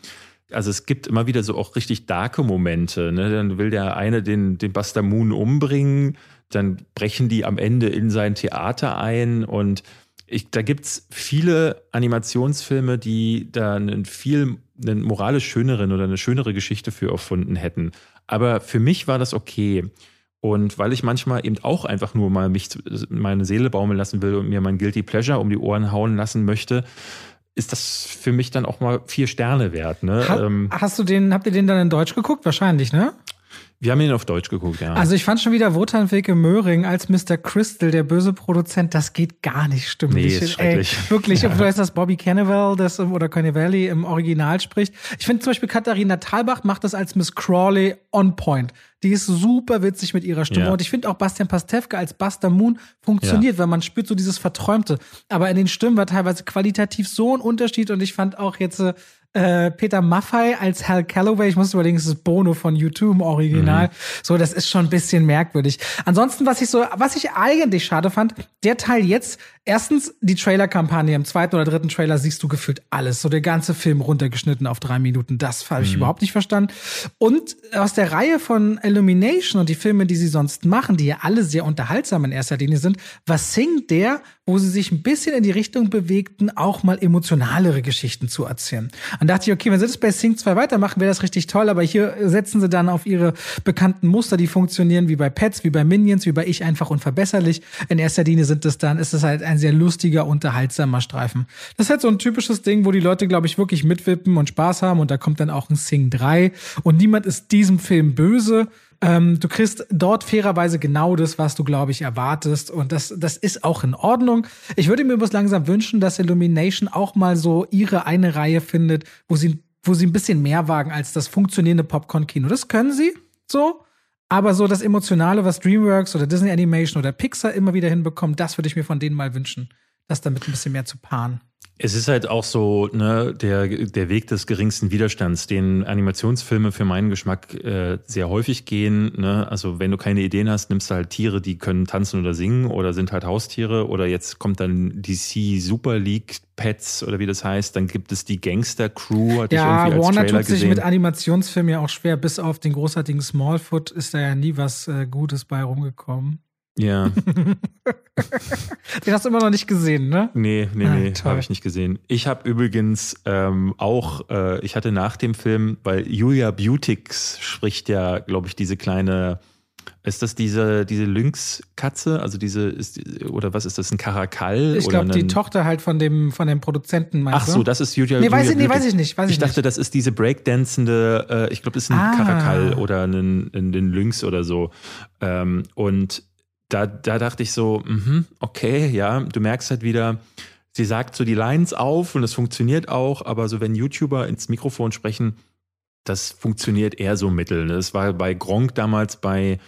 also es gibt immer wieder so auch richtig darke Momente. Ne? Dann will der eine den, den Buster Moon umbringen, dann brechen die am Ende in sein Theater ein und ich, da gibt's viele Animationsfilme, die da einen viel einen moralisch schöneren oder eine schönere Geschichte für erfunden hätten. Aber für mich war das okay. Und weil ich manchmal eben auch einfach nur mal mich meine Seele baumeln lassen will und mir mein Guilty Pleasure um die Ohren hauen lassen möchte, ist das für mich dann auch mal vier Sterne wert. Ne? Ha ähm, hast du den, habt ihr den dann in Deutsch geguckt? Wahrscheinlich, ne? Wir haben ihn auf Deutsch geguckt, ja. Also ich fand schon wieder Wotan Wilke Möhring als Mr. Crystal, der böse Produzent, das geht gar nicht stimmlich. Nee, ist schrecklich. Ey, wirklich, ja. du weißt, dass Bobby Cannavale das, oder Carnivale im Original spricht. Ich finde zum Beispiel Katharina Thalbach macht das als Miss Crawley on point. Die ist super witzig mit ihrer Stimme. Ja. Und ich finde auch Bastian Pastewka als Buster Moon funktioniert, ja. weil man spürt so dieses Verträumte. Aber in den Stimmen war teilweise qualitativ so ein Unterschied. Und ich fand auch jetzt äh, Peter Maffei als Hal Calloway. Ich muss überlegen, es ist Bono von YouTube im Original. Mhm. So, das ist schon ein bisschen merkwürdig. Ansonsten, was ich so, was ich eigentlich schade fand, der Teil jetzt, erstens die Trailer-Kampagne, im zweiten oder dritten Trailer siehst du gefühlt alles. So der ganze Film runtergeschnitten auf drei Minuten. Das habe ich mhm. überhaupt nicht verstanden. Und aus der Reihe von Illumination und die Filme, die sie sonst machen, die ja alle sehr unterhaltsam in erster Linie sind, was singt der, wo sie sich ein bisschen in die Richtung bewegten, auch mal emotionalere Geschichten zu erzählen. Und dachte ich, okay, wenn sie das bei Sing 2 weitermachen, wäre das richtig toll, aber hier setzen sie dann auf ihre bekannten Muster, die funktionieren wie bei Pets, wie bei Minions, wie bei Ich einfach unverbesserlich. In erster Linie sind es dann, ist es halt ein sehr lustiger, unterhaltsamer Streifen. Das ist halt so ein typisches Ding, wo die Leute, glaube ich, wirklich mitwippen und Spaß haben und da kommt dann auch ein Sing 3 und niemand ist diesem Film böse. Ähm, du kriegst dort fairerweise genau das, was du, glaube ich, erwartest. Und das, das ist auch in Ordnung. Ich würde mir bloß langsam wünschen, dass Illumination auch mal so ihre eine Reihe findet, wo sie, wo sie ein bisschen mehr wagen als das funktionierende Popcorn-Kino. Das können sie so. Aber so das Emotionale, was DreamWorks oder Disney Animation oder Pixar immer wieder hinbekommt, das würde ich mir von denen mal wünschen, das damit ein bisschen mehr zu paaren. Es ist halt auch so, ne, der, der Weg des geringsten Widerstands, den Animationsfilme für meinen Geschmack äh, sehr häufig gehen. Ne? Also wenn du keine Ideen hast, nimmst du halt Tiere, die können tanzen oder singen oder sind halt Haustiere. Oder jetzt kommt dann DC Super League Pets oder wie das heißt. Dann gibt es die Gangster Crew. Hatte ja, ich irgendwie als Warner Trailer tut sich gesehen. mit Animationsfilmen ja auch schwer. Bis auf den großartigen Smallfoot ist da ja nie was äh, Gutes bei rumgekommen. Ja. Den hast du immer noch nicht gesehen, ne? Nee, nee, nee, ah, habe ich nicht gesehen. Ich habe übrigens ähm, auch, äh, ich hatte nach dem Film, weil Julia Beautix spricht ja, glaube ich, diese kleine, ist das diese, diese Lynx-Katze? Also diese, ist, oder was ist das, ein Karakal? Ich glaube, die Tochter halt von dem, von dem Produzenten, meinst Ach so, das ist Julia, nee, Julia weiß ich, Nee, weiß ich nicht. Weiß ich, ich dachte, nicht. das ist diese breakdancende, äh, ich glaube, das ist ein ah. Karakal oder ein, ein, ein Lynx oder so. Ähm, und da, da dachte ich so, mh, okay, ja, du merkst halt wieder, sie sagt so die Lines auf und es funktioniert auch, aber so wenn YouTuber ins Mikrofon sprechen, das funktioniert eher so mittel. Das war bei Gronk damals bei,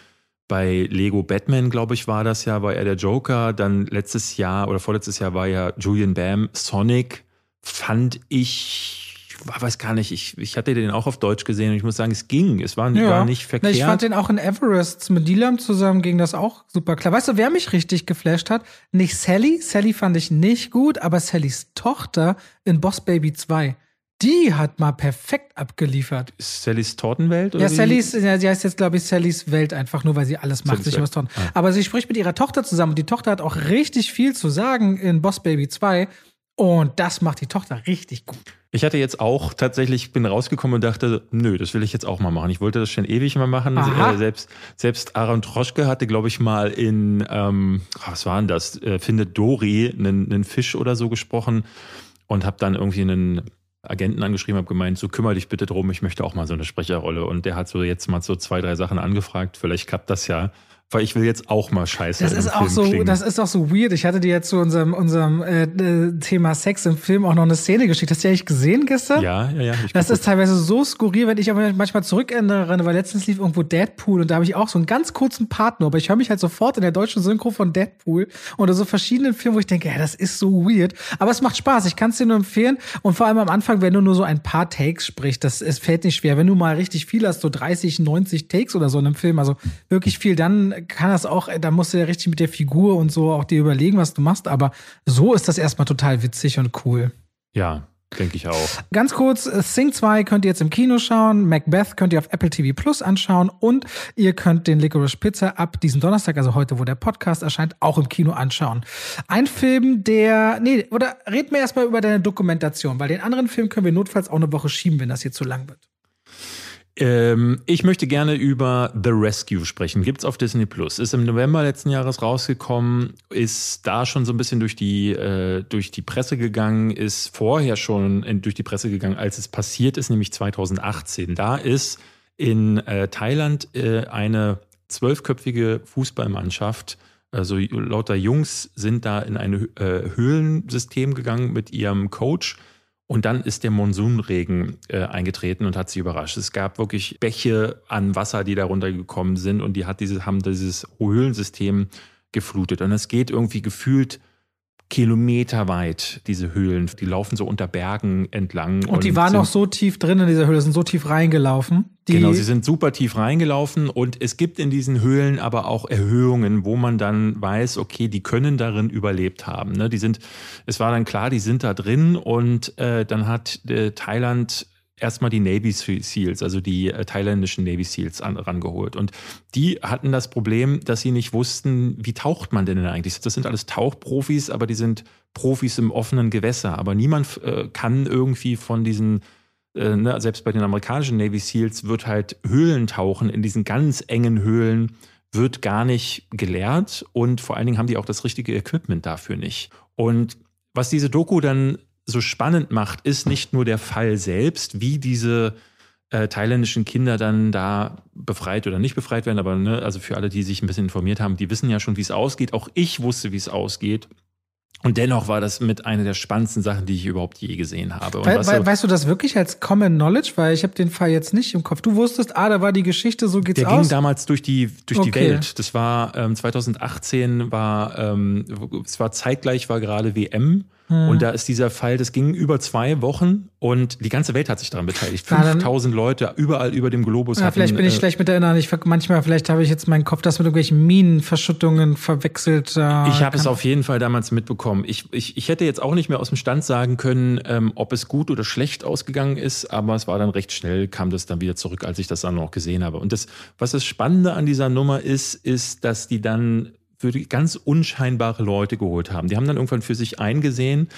bei Lego Batman, glaube ich, war das ja, war er der Joker. Dann letztes Jahr oder vorletztes Jahr war ja Julian Bam Sonic. Fand ich weiß gar nicht, ich, ich hatte den auch auf Deutsch gesehen und ich muss sagen, es ging. Es war, ja. war nicht verkehrt. Ich fand den auch in Everest mit Dilam zusammen ging das auch super klar. Weißt du, wer mich richtig geflasht hat? Nicht Sally. Sally fand ich nicht gut, aber Sallys Tochter in Boss Baby 2. Die hat mal perfekt abgeliefert. Sallys Tortenwelt? Oder ja, Sallys, ja, sie heißt jetzt, glaube ich, Sallys Welt einfach nur, weil sie alles macht, sich was Torten. Ah. Aber sie spricht mit ihrer Tochter zusammen und die Tochter hat auch richtig viel zu sagen in Boss Baby 2. Und das macht die Tochter richtig gut. Ich hatte jetzt auch tatsächlich, bin rausgekommen und dachte, nö, das will ich jetzt auch mal machen. Ich wollte das schon ewig mal machen. Aha. Äh, selbst, selbst Aaron Troschke hatte, glaube ich, mal in, ähm, was war denn das, äh, Findet Dori, einen, einen Fisch oder so gesprochen und habe dann irgendwie einen Agenten angeschrieben, habe gemeint, so kümmere dich bitte drum, ich möchte auch mal so eine Sprecherrolle. Und der hat so jetzt mal so zwei, drei Sachen angefragt, vielleicht klappt das ja weil ich will jetzt auch mal scheiße das ist auch Film so klingen. Das ist auch so weird. Ich hatte dir jetzt zu unserem, unserem äh, äh, Thema Sex im Film auch noch eine Szene geschickt. Hast du die eigentlich gesehen gestern? Ja, ja, ja. Das ist teilweise so skurril, wenn ich aber manchmal zurückerinnere, weil letztens lief irgendwo Deadpool und da habe ich auch so einen ganz kurzen Partner, aber ich höre mich halt sofort in der deutschen Synchro von Deadpool oder so verschiedenen Filmen, wo ich denke, ja, das ist so weird. Aber es macht Spaß. Ich kann es dir nur empfehlen. Und vor allem am Anfang, wenn du nur so ein paar Takes sprichst, das es fällt nicht schwer. Wenn du mal richtig viel hast, so 30, 90 Takes oder so in einem Film, also wirklich viel, dann kann das auch, da musst du ja richtig mit der Figur und so auch dir überlegen, was du machst. Aber so ist das erstmal total witzig und cool. Ja, Denke ich auch. Ganz kurz, Sing 2 könnt ihr jetzt im Kino schauen, Macbeth könnt ihr auf Apple TV Plus anschauen und ihr könnt den Licorice Pizza ab diesen Donnerstag, also heute, wo der Podcast erscheint, auch im Kino anschauen. Ein Film, der, nee, oder red mir erstmal über deine Dokumentation, weil den anderen Film können wir notfalls auch eine Woche schieben, wenn das hier zu lang wird. Ähm, ich möchte gerne über The Rescue sprechen. Gibt's auf Disney Plus. Ist im November letzten Jahres rausgekommen, ist da schon so ein bisschen durch die, äh, durch die Presse gegangen, ist vorher schon in, durch die Presse gegangen, als es passiert ist, nämlich 2018. Da ist in äh, Thailand äh, eine zwölfköpfige Fußballmannschaft also lauter Jungs sind da in ein äh, Höhlensystem gegangen mit ihrem Coach und dann ist der Monsunregen äh, eingetreten und hat sie überrascht. Es gab wirklich Bäche an Wasser, die da runtergekommen sind und die hat diese, haben dieses Höhlensystem geflutet. Und es geht irgendwie gefühlt kilometerweit, diese Höhlen. Die laufen so unter Bergen entlang. Und, und die waren auch so tief drin in dieser Höhle, sind so tief reingelaufen. genau, sie sind super tief reingelaufen und es gibt in diesen Höhlen aber auch Erhöhungen, wo man dann weiß, okay, die können darin überlebt haben. Ne? Die sind, es war dann klar, die sind da drin und äh, dann hat äh, Thailand erstmal die Navy Seals, also die äh, thailändischen Navy Seals an, rangeholt. Und die hatten das Problem, dass sie nicht wussten, wie taucht man denn eigentlich? Das sind alles Tauchprofis, aber die sind Profis im offenen Gewässer. Aber niemand äh, kann irgendwie von diesen äh, ne, selbst bei den amerikanischen Navy Seals wird halt Höhlentauchen in diesen ganz engen Höhlen wird gar nicht gelehrt und vor allen Dingen haben die auch das richtige Equipment dafür nicht. Und was diese Doku dann so spannend macht, ist nicht nur der Fall selbst, wie diese äh, thailändischen Kinder dann da befreit oder nicht befreit werden, aber ne, also für alle, die sich ein bisschen informiert haben, die wissen ja schon, wie es ausgeht. Auch ich wusste, wie es ausgeht. Und dennoch war das mit einer der spannendsten Sachen, die ich überhaupt je gesehen habe. We we weißt du das wirklich als Common Knowledge? Weil ich habe den Fall jetzt nicht im Kopf. Du wusstest, ah, da war die Geschichte, so geht's der aus. Der ging damals durch die durch okay. die Welt. Das war ähm, 2018 war ähm, es war zeitgleich war gerade WM und hm. da ist dieser Fall, das ging über zwei Wochen und die ganze Welt hat sich daran beteiligt. 5000 Leute überall über dem Globus. Ja, hatten, vielleicht bin ich äh, schlecht mit erinnern. Ich manchmal, vielleicht habe ich jetzt meinen Kopf das mit irgendwelchen Minenverschuttungen verwechselt. Äh, ich habe es auf jeden Fall damals mitbekommen. Ich, ich, ich hätte jetzt auch nicht mehr aus dem Stand sagen können, ähm, ob es gut oder schlecht ausgegangen ist, aber es war dann recht schnell, kam das dann wieder zurück, als ich das dann noch gesehen habe. Und das, was das Spannende an dieser Nummer ist, ist, dass die dann für ganz unscheinbare Leute geholt haben. Die haben dann irgendwann für sich eingesehen,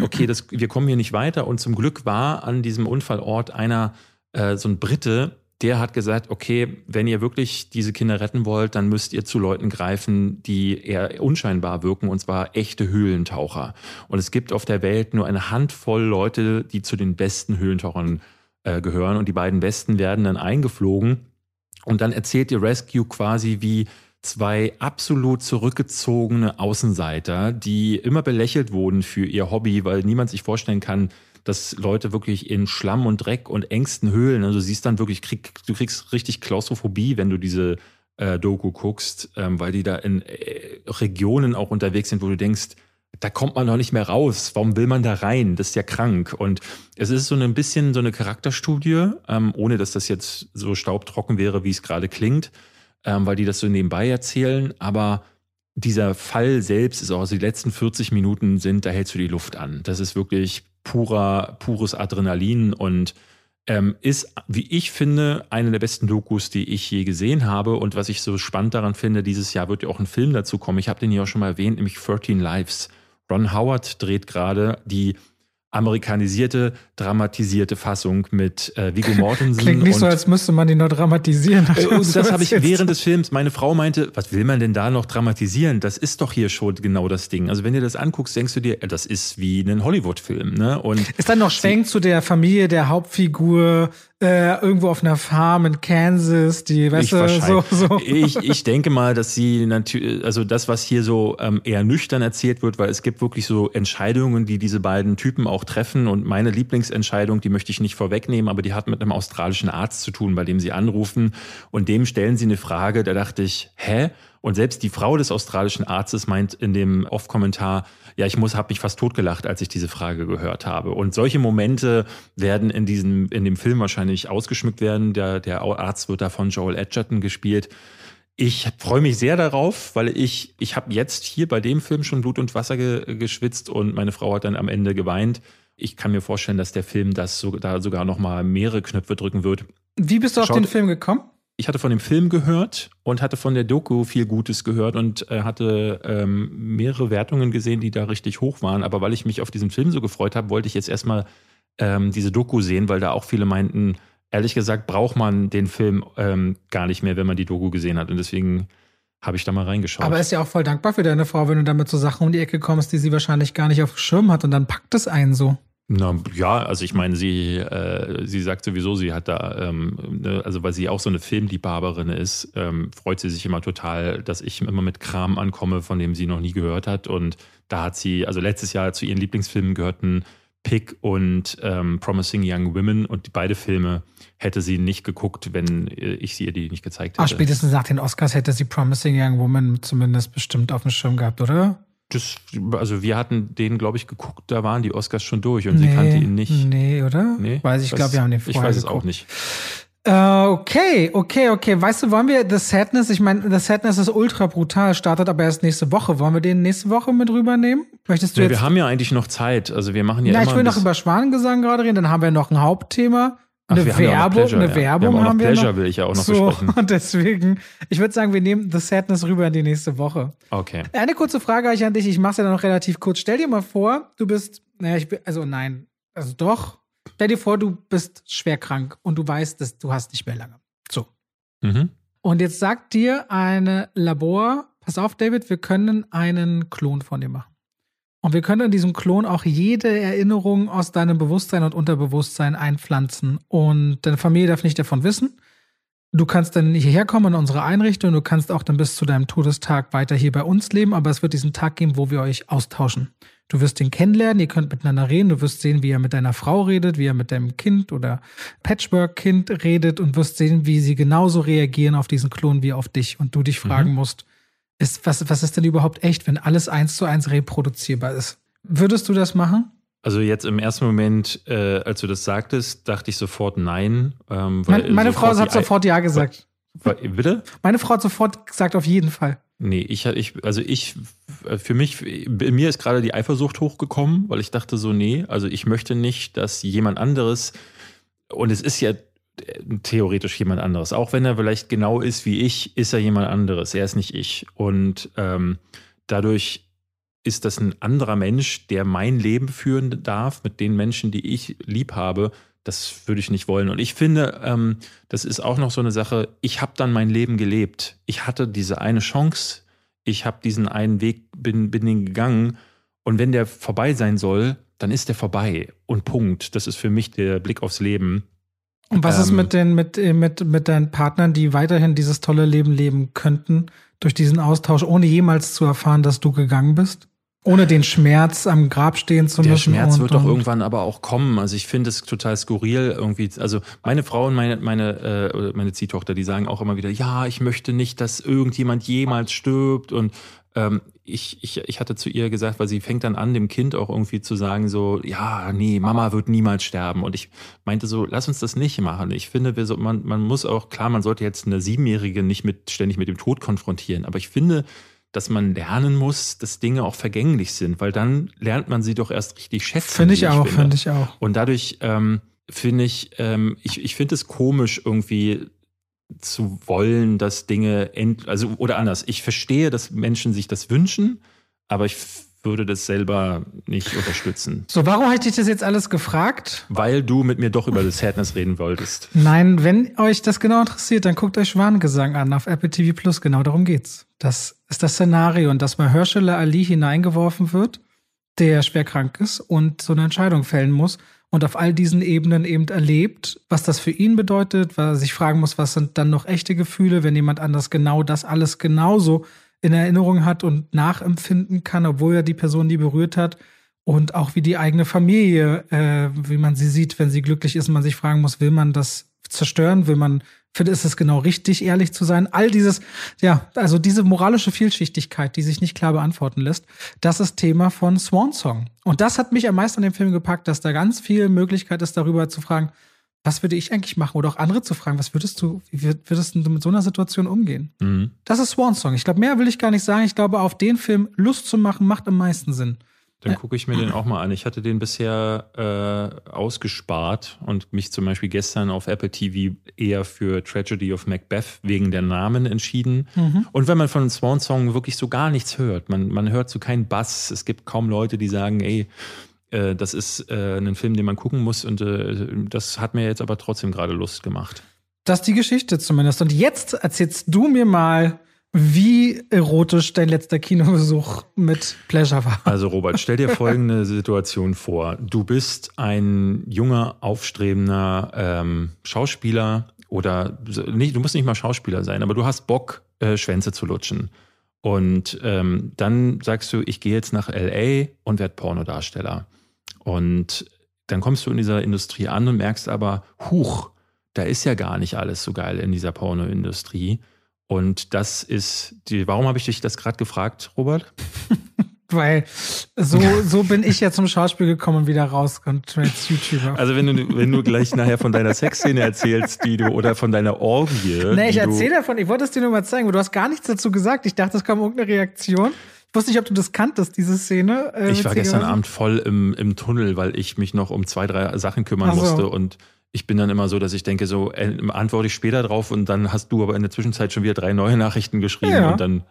okay, das, wir kommen hier nicht weiter. Und zum Glück war an diesem Unfallort einer, äh, so ein Brite, der hat gesagt, okay, wenn ihr wirklich diese Kinder retten wollt, dann müsst ihr zu Leuten greifen, die eher unscheinbar wirken, und zwar echte Höhlentaucher. Und es gibt auf der Welt nur eine Handvoll Leute, die zu den besten Höhlentauchern äh, gehören. Und die beiden besten werden dann eingeflogen. Und dann erzählt die Rescue quasi, wie zwei absolut zurückgezogene Außenseiter, die immer belächelt wurden für ihr Hobby, weil niemand sich vorstellen kann, dass Leute wirklich in Schlamm und Dreck und engsten Höhlen, also du siehst dann wirklich, krieg, du kriegst richtig Klaustrophobie, wenn du diese äh, Doku guckst, ähm, weil die da in äh, Regionen auch unterwegs sind, wo du denkst, da kommt man doch nicht mehr raus. Warum will man da rein? Das ist ja krank. Und es ist so ein bisschen so eine Charakterstudie, ähm, ohne dass das jetzt so staubtrocken wäre, wie es gerade klingt ähm, weil die das so nebenbei erzählen. Aber dieser Fall selbst ist auch, also die letzten 40 Minuten sind, da hältst du die Luft an. Das ist wirklich purer, pures Adrenalin und ähm, ist, wie ich finde, eine der besten Dokus, die ich je gesehen habe. Und was ich so spannend daran finde, dieses Jahr wird ja auch ein Film dazu kommen. Ich habe den hier auch schon mal erwähnt, nämlich 13 Lives. Ron Howard dreht gerade die amerikanisierte, dramatisierte Fassung mit äh, Vigo Mortensen. Klingt nicht so, als müsste man die nur dramatisieren. Äh, und das habe ich während des Films, meine Frau meinte, was will man denn da noch dramatisieren? Das ist doch hier schon genau das Ding. Also wenn du das anguckst, denkst du dir, das ist wie ein Hollywood-Film. Ne? Und ist dann noch Schwenk zu der Familie der Hauptfigur äh, irgendwo auf einer Farm in Kansas, die, weißt ich du, so, so. Ich, ich denke mal, dass sie natürlich, also das, was hier so ähm, eher nüchtern erzählt wird, weil es gibt wirklich so Entscheidungen, die diese beiden Typen auch treffen und meine Lieblingsentscheidung, die möchte ich nicht vorwegnehmen, aber die hat mit einem australischen Arzt zu tun, bei dem sie anrufen und dem stellen sie eine Frage, da dachte ich, hä? Und selbst die Frau des australischen Arztes meint in dem Off-Kommentar, ja, ich muss, habe mich fast totgelacht, als ich diese Frage gehört habe. Und solche Momente werden in diesem, in dem Film wahrscheinlich ausgeschmückt werden. Der, der Arzt wird da von Joel Edgerton gespielt. Ich freue mich sehr darauf, weil ich, ich habe jetzt hier bei dem Film schon Blut und Wasser ge, geschwitzt und meine Frau hat dann am Ende geweint. Ich kann mir vorstellen, dass der Film das so, da sogar noch mal mehrere Knöpfe drücken wird. Wie bist du Schaut, auf den Film gekommen? Ich hatte von dem Film gehört und hatte von der Doku viel Gutes gehört und äh, hatte ähm, mehrere Wertungen gesehen, die da richtig hoch waren. Aber weil ich mich auf diesen Film so gefreut habe, wollte ich jetzt erstmal ähm, diese Doku sehen, weil da auch viele meinten, ehrlich gesagt braucht man den Film ähm, gar nicht mehr, wenn man die Doku gesehen hat. Und deswegen habe ich da mal reingeschaut. Aber ist ja auch voll dankbar für deine Frau, wenn du damit so Sachen um die Ecke kommst, die sie wahrscheinlich gar nicht auf dem Schirm hat und dann packt es einen so. Na ja, also ich meine, sie, äh, sie sagt sowieso, sie hat da, ähm, ne, also weil sie auch so eine Filmliebhaberin ist, ähm, freut sie sich immer total, dass ich immer mit Kram ankomme, von dem sie noch nie gehört hat. Und da hat sie, also letztes Jahr zu ihren Lieblingsfilmen gehörten Pick und ähm, Promising Young Women und die beide Filme hätte sie nicht geguckt, wenn ich sie ihr die nicht gezeigt hätte. Ach, spätestens nach den Oscars hätte sie Promising Young Woman zumindest bestimmt auf dem Schirm gehabt, oder? Das, also wir hatten den, glaube ich, geguckt, da waren die Oscars schon durch und nee, sie kannte ihn nicht. Nee, oder? Nee, weiß ich, glaube, wir haben den vorher Ich weiß geguckt. es auch nicht. Uh, okay, okay, okay. Weißt du, wollen wir The Sadness, ich meine, The Sadness ist ultra brutal, startet aber erst nächste Woche. Wollen wir den nächste Woche mit rübernehmen? Möchtest du ja, jetzt? Wir haben ja eigentlich noch Zeit. Also wir machen ja. Immer ich will noch über Schwanengesang gerade reden, dann haben wir noch ein Hauptthema. Eine Ach, Werbung, Pleasure, eine Werbung wir haben, haben wir Pleasure noch. will ich ja auch noch so, besprechen. Und deswegen, ich würde sagen, wir nehmen The Sadness rüber in die nächste Woche. Okay. Eine kurze Frage euch an dich. Ich mache es ja dann noch relativ kurz. Stell dir mal vor, du bist, naja, ich bin, also nein, also doch. Stell dir vor, du bist schwer krank und du weißt, dass du hast nicht mehr lange. So. Mhm. Und jetzt sagt dir eine Labor, pass auf, David, wir können einen Klon von dir machen. Und wir können in diesem Klon auch jede Erinnerung aus deinem Bewusstsein und Unterbewusstsein einpflanzen. Und deine Familie darf nicht davon wissen. Du kannst dann hierher kommen in unsere Einrichtung. Du kannst auch dann bis zu deinem Todestag weiter hier bei uns leben. Aber es wird diesen Tag geben, wo wir euch austauschen. Du wirst ihn kennenlernen, ihr könnt miteinander reden, du wirst sehen, wie er mit deiner Frau redet, wie er mit deinem Kind oder Patchwork-Kind redet und wirst sehen, wie sie genauso reagieren auf diesen Klon wie auf dich. Und du dich fragen mhm. musst, ist, was, was ist denn überhaupt echt, wenn alles eins zu eins reproduzierbar ist? Würdest du das machen? Also jetzt im ersten Moment, äh, als du das sagtest, dachte ich sofort nein. Ähm, meine, meine Frau hat sofort ja gesagt. Bitte? Meine Frau hat sofort gesagt, auf jeden Fall. Nee, ich, ich, also ich, für mich, bei mir ist gerade die Eifersucht hochgekommen, weil ich dachte so, nee, also ich möchte nicht, dass jemand anderes, und es ist ja theoretisch jemand anderes. Auch wenn er vielleicht genau ist wie ich, ist er jemand anderes. Er ist nicht ich. Und ähm, dadurch ist das ein anderer Mensch, der mein Leben führen darf mit den Menschen, die ich lieb habe. Das würde ich nicht wollen. Und ich finde, ähm, das ist auch noch so eine Sache, ich habe dann mein Leben gelebt. Ich hatte diese eine Chance, ich habe diesen einen Weg, bin, bin den gegangen. Und wenn der vorbei sein soll, dann ist der vorbei. Und Punkt. Das ist für mich der Blick aufs Leben. Und was ähm, ist mit den, mit, mit, mit deinen Partnern, die weiterhin dieses tolle Leben leben könnten, durch diesen Austausch, ohne jemals zu erfahren, dass du gegangen bist? Ohne den Schmerz am Grab stehen zu müssen. Der Schmerz wird doch irgendwann aber auch kommen. Also ich finde es total skurril irgendwie. Also meine Frau und meine, meine, äh, meine Ziehtochter, die sagen auch immer wieder, ja, ich möchte nicht, dass irgendjemand jemals stirbt. Und ähm, ich, ich, ich hatte zu ihr gesagt, weil sie fängt dann an, dem Kind auch irgendwie zu sagen, so, ja, nee, Mama wird niemals sterben. Und ich meinte so, lass uns das nicht machen. Ich finde, wir so, man, man muss auch, klar, man sollte jetzt eine Siebenjährige nicht mit, ständig mit dem Tod konfrontieren. Aber ich finde, dass man lernen muss, dass Dinge auch vergänglich sind, weil dann lernt man sie doch erst richtig schätzen. Finde ich auch, finde ich auch. Und dadurch ähm, finde ich, ähm, ich, ich finde es komisch irgendwie, zu wollen, dass Dinge end also oder anders. Ich verstehe, dass Menschen sich das wünschen, aber ich würde das selber nicht unterstützen. So, warum hätte ich das jetzt alles gefragt? Weil du mit mir doch über das Sadness reden wolltest. Nein, wenn euch das genau interessiert, dann guckt euch Schwanengesang an auf Apple TV Plus. Genau darum geht's. Das ist das Szenario, und dass Mahershala Ali hineingeworfen wird, der schwer krank ist und so eine Entscheidung fällen muss und auf all diesen Ebenen eben erlebt, was das für ihn bedeutet, weil er sich fragen muss, was sind dann noch echte Gefühle, wenn jemand anders genau das alles genauso in Erinnerung hat und nachempfinden kann, obwohl er die Person die berührt hat. Und auch wie die eigene Familie, äh, wie man sie sieht, wenn sie glücklich ist, man sich fragen muss, will man das zerstören, will man finde, ist es genau richtig, ehrlich zu sein. All dieses, ja, also diese moralische Vielschichtigkeit, die sich nicht klar beantworten lässt, das ist Thema von Swan Song. Und das hat mich am meisten an dem Film gepackt, dass da ganz viel Möglichkeit ist, darüber zu fragen, was würde ich eigentlich machen? Oder auch andere zu fragen, was würdest du, wie würdest du mit so einer Situation umgehen? Mhm. Das ist Swan Song. Ich glaube, mehr will ich gar nicht sagen. Ich glaube, auf den Film Lust zu machen, macht am meisten Sinn. Dann gucke ich mir den auch mal an. Ich hatte den bisher äh, ausgespart und mich zum Beispiel gestern auf Apple TV eher für Tragedy of Macbeth wegen der Namen entschieden. Mhm. Und wenn man von Swan Song wirklich so gar nichts hört, man, man hört so keinen Bass, es gibt kaum Leute, die sagen, ey, äh, das ist äh, ein Film, den man gucken muss und äh, das hat mir jetzt aber trotzdem gerade Lust gemacht. Das ist die Geschichte zumindest. Und jetzt erzählst du mir mal, wie erotisch dein letzter Kinobesuch mit Pleasure war. Also Robert, stell dir folgende Situation vor. Du bist ein junger, aufstrebender ähm, Schauspieler oder nicht, du musst nicht mal Schauspieler sein, aber du hast Bock, äh, Schwänze zu lutschen. Und ähm, dann sagst du, ich gehe jetzt nach LA und werde Pornodarsteller. Und dann kommst du in dieser Industrie an und merkst aber, huch, da ist ja gar nicht alles so geil in dieser Pornoindustrie. Und das ist die, warum habe ich dich das gerade gefragt, Robert? Weil so, so bin ich ja zum Schauspiel gekommen und wieder raus und als YouTuber. Also wenn du, wenn du gleich nachher von deiner Sexszene erzählst, die du, oder von deiner Orgie. Nee, ich erzähle davon, ich wollte es dir nur mal zeigen, aber du hast gar nichts dazu gesagt. Ich dachte, es kam irgendeine Reaktion. Ich wusste nicht, ob du das kanntest, diese Szene. Äh, ich war gestern Abend voll im, im Tunnel, weil ich mich noch um zwei, drei Sachen kümmern so. musste und ich bin dann immer so, dass ich denke, so äh, antworte ich später drauf und dann hast du aber in der Zwischenzeit schon wieder drei neue Nachrichten geschrieben ja. und dann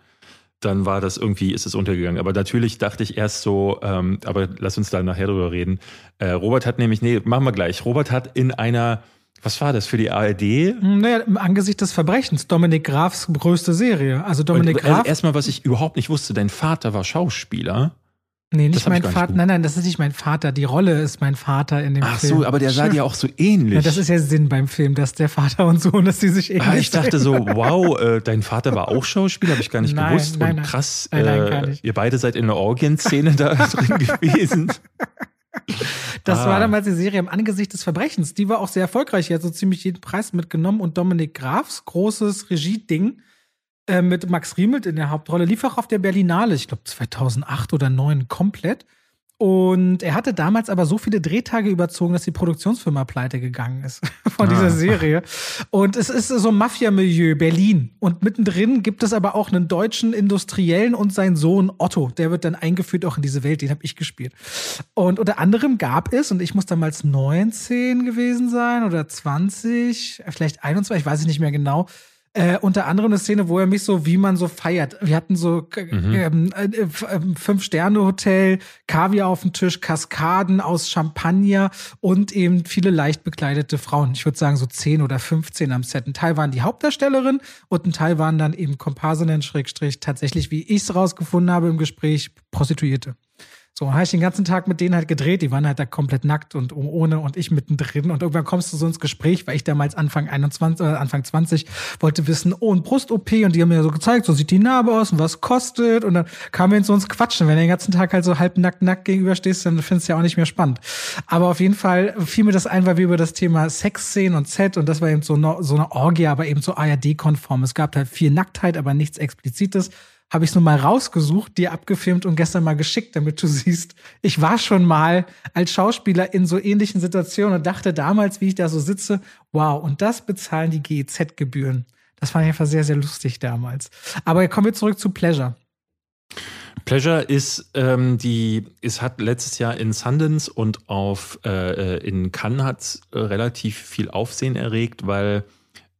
dann war das irgendwie, ist es untergegangen. Aber natürlich dachte ich erst so, ähm, aber lass uns da nachher drüber reden. Äh, Robert hat nämlich, nee, machen wir gleich. Robert hat in einer, was war das für die ARD? Naja, im Angesicht des Verbrechens, Dominik Grafs größte Serie. Also Dominik also Graf. Also erstmal, was ich überhaupt nicht wusste, dein Vater war Schauspieler. Nee, nicht mein Vater. Nein, nein, das ist nicht mein Vater. Die Rolle ist mein Vater in dem Ach Film. Ach so, aber der sah dir auch so ähnlich. Ja, das ist ja Sinn beim Film, dass der Vater und Sohn, dass die sich ähnlich ah, Ich dachte so, wow, äh, dein Vater war auch Schauspieler, habe ich gar nicht nein, gewusst. Nein, und krass, nein, äh, ihr beide seid in der Orgienszene da drin gewesen. Das ah. war damals die Serie im Angesicht des Verbrechens. Die war auch sehr erfolgreich. Die hat so ziemlich jeden Preis mitgenommen und Dominik Grafs großes Regieding äh, mit Max Riemelt in der Hauptrolle lief auch auf der Berlinale, ich glaube 2008 oder 2009 komplett. Und er hatte damals aber so viele Drehtage überzogen, dass die Produktionsfirma pleite gegangen ist von ah. dieser Serie. Und es ist so ein Mafia-Milieu, Berlin. Und mittendrin gibt es aber auch einen deutschen Industriellen und seinen Sohn Otto. Der wird dann eingeführt auch in diese Welt, den habe ich gespielt. Und unter anderem gab es, und ich muss damals 19 gewesen sein oder 20, vielleicht 21, ich weiß es nicht mehr genau, äh, unter anderem eine Szene, wo er mich so, wie man so feiert. Wir hatten so mhm. ähm, äh, äh, Fünf-Sterne-Hotel, Kaviar auf dem Tisch, Kaskaden aus Champagner und eben viele leicht bekleidete Frauen. Ich würde sagen so zehn oder 15 am Set. Ein Teil waren die Hauptdarstellerin und ein Teil waren dann eben Komparsinnen, Schrägstrich, tatsächlich, wie ich es rausgefunden habe im Gespräch, Prostituierte. So, habe ich den ganzen Tag mit denen halt gedreht. Die waren halt da komplett nackt und ohne und ich mittendrin. Und irgendwann kommst du so ins Gespräch, weil ich damals Anfang 21 oder Anfang 20 wollte wissen, oh, ein Brust-OP. Und die haben mir so gezeigt, so sieht die Narbe aus und was kostet. Und dann kamen wir in so ins Quatschen. Wenn du den ganzen Tag halt so halb nackt, nackt gegenüberstehst, dann findest du ja auch nicht mehr spannend. Aber auf jeden Fall fiel mir das ein, weil wir über das Thema Sexszenen und Set und das war eben so eine, so eine Orgie, aber eben so ARD-konform. Es gab halt viel Nacktheit, aber nichts Explizites habe ich es nur mal rausgesucht, dir abgefilmt und gestern mal geschickt, damit du siehst, ich war schon mal als Schauspieler in so ähnlichen Situationen und dachte damals, wie ich da so sitze, wow, und das bezahlen die GEZ-Gebühren. Das fand ich einfach sehr, sehr lustig damals. Aber kommen wir zurück zu Pleasure. Pleasure ist ähm, die, es hat letztes Jahr in Sundance und auf äh, äh in Cannes hat äh, relativ viel Aufsehen erregt, weil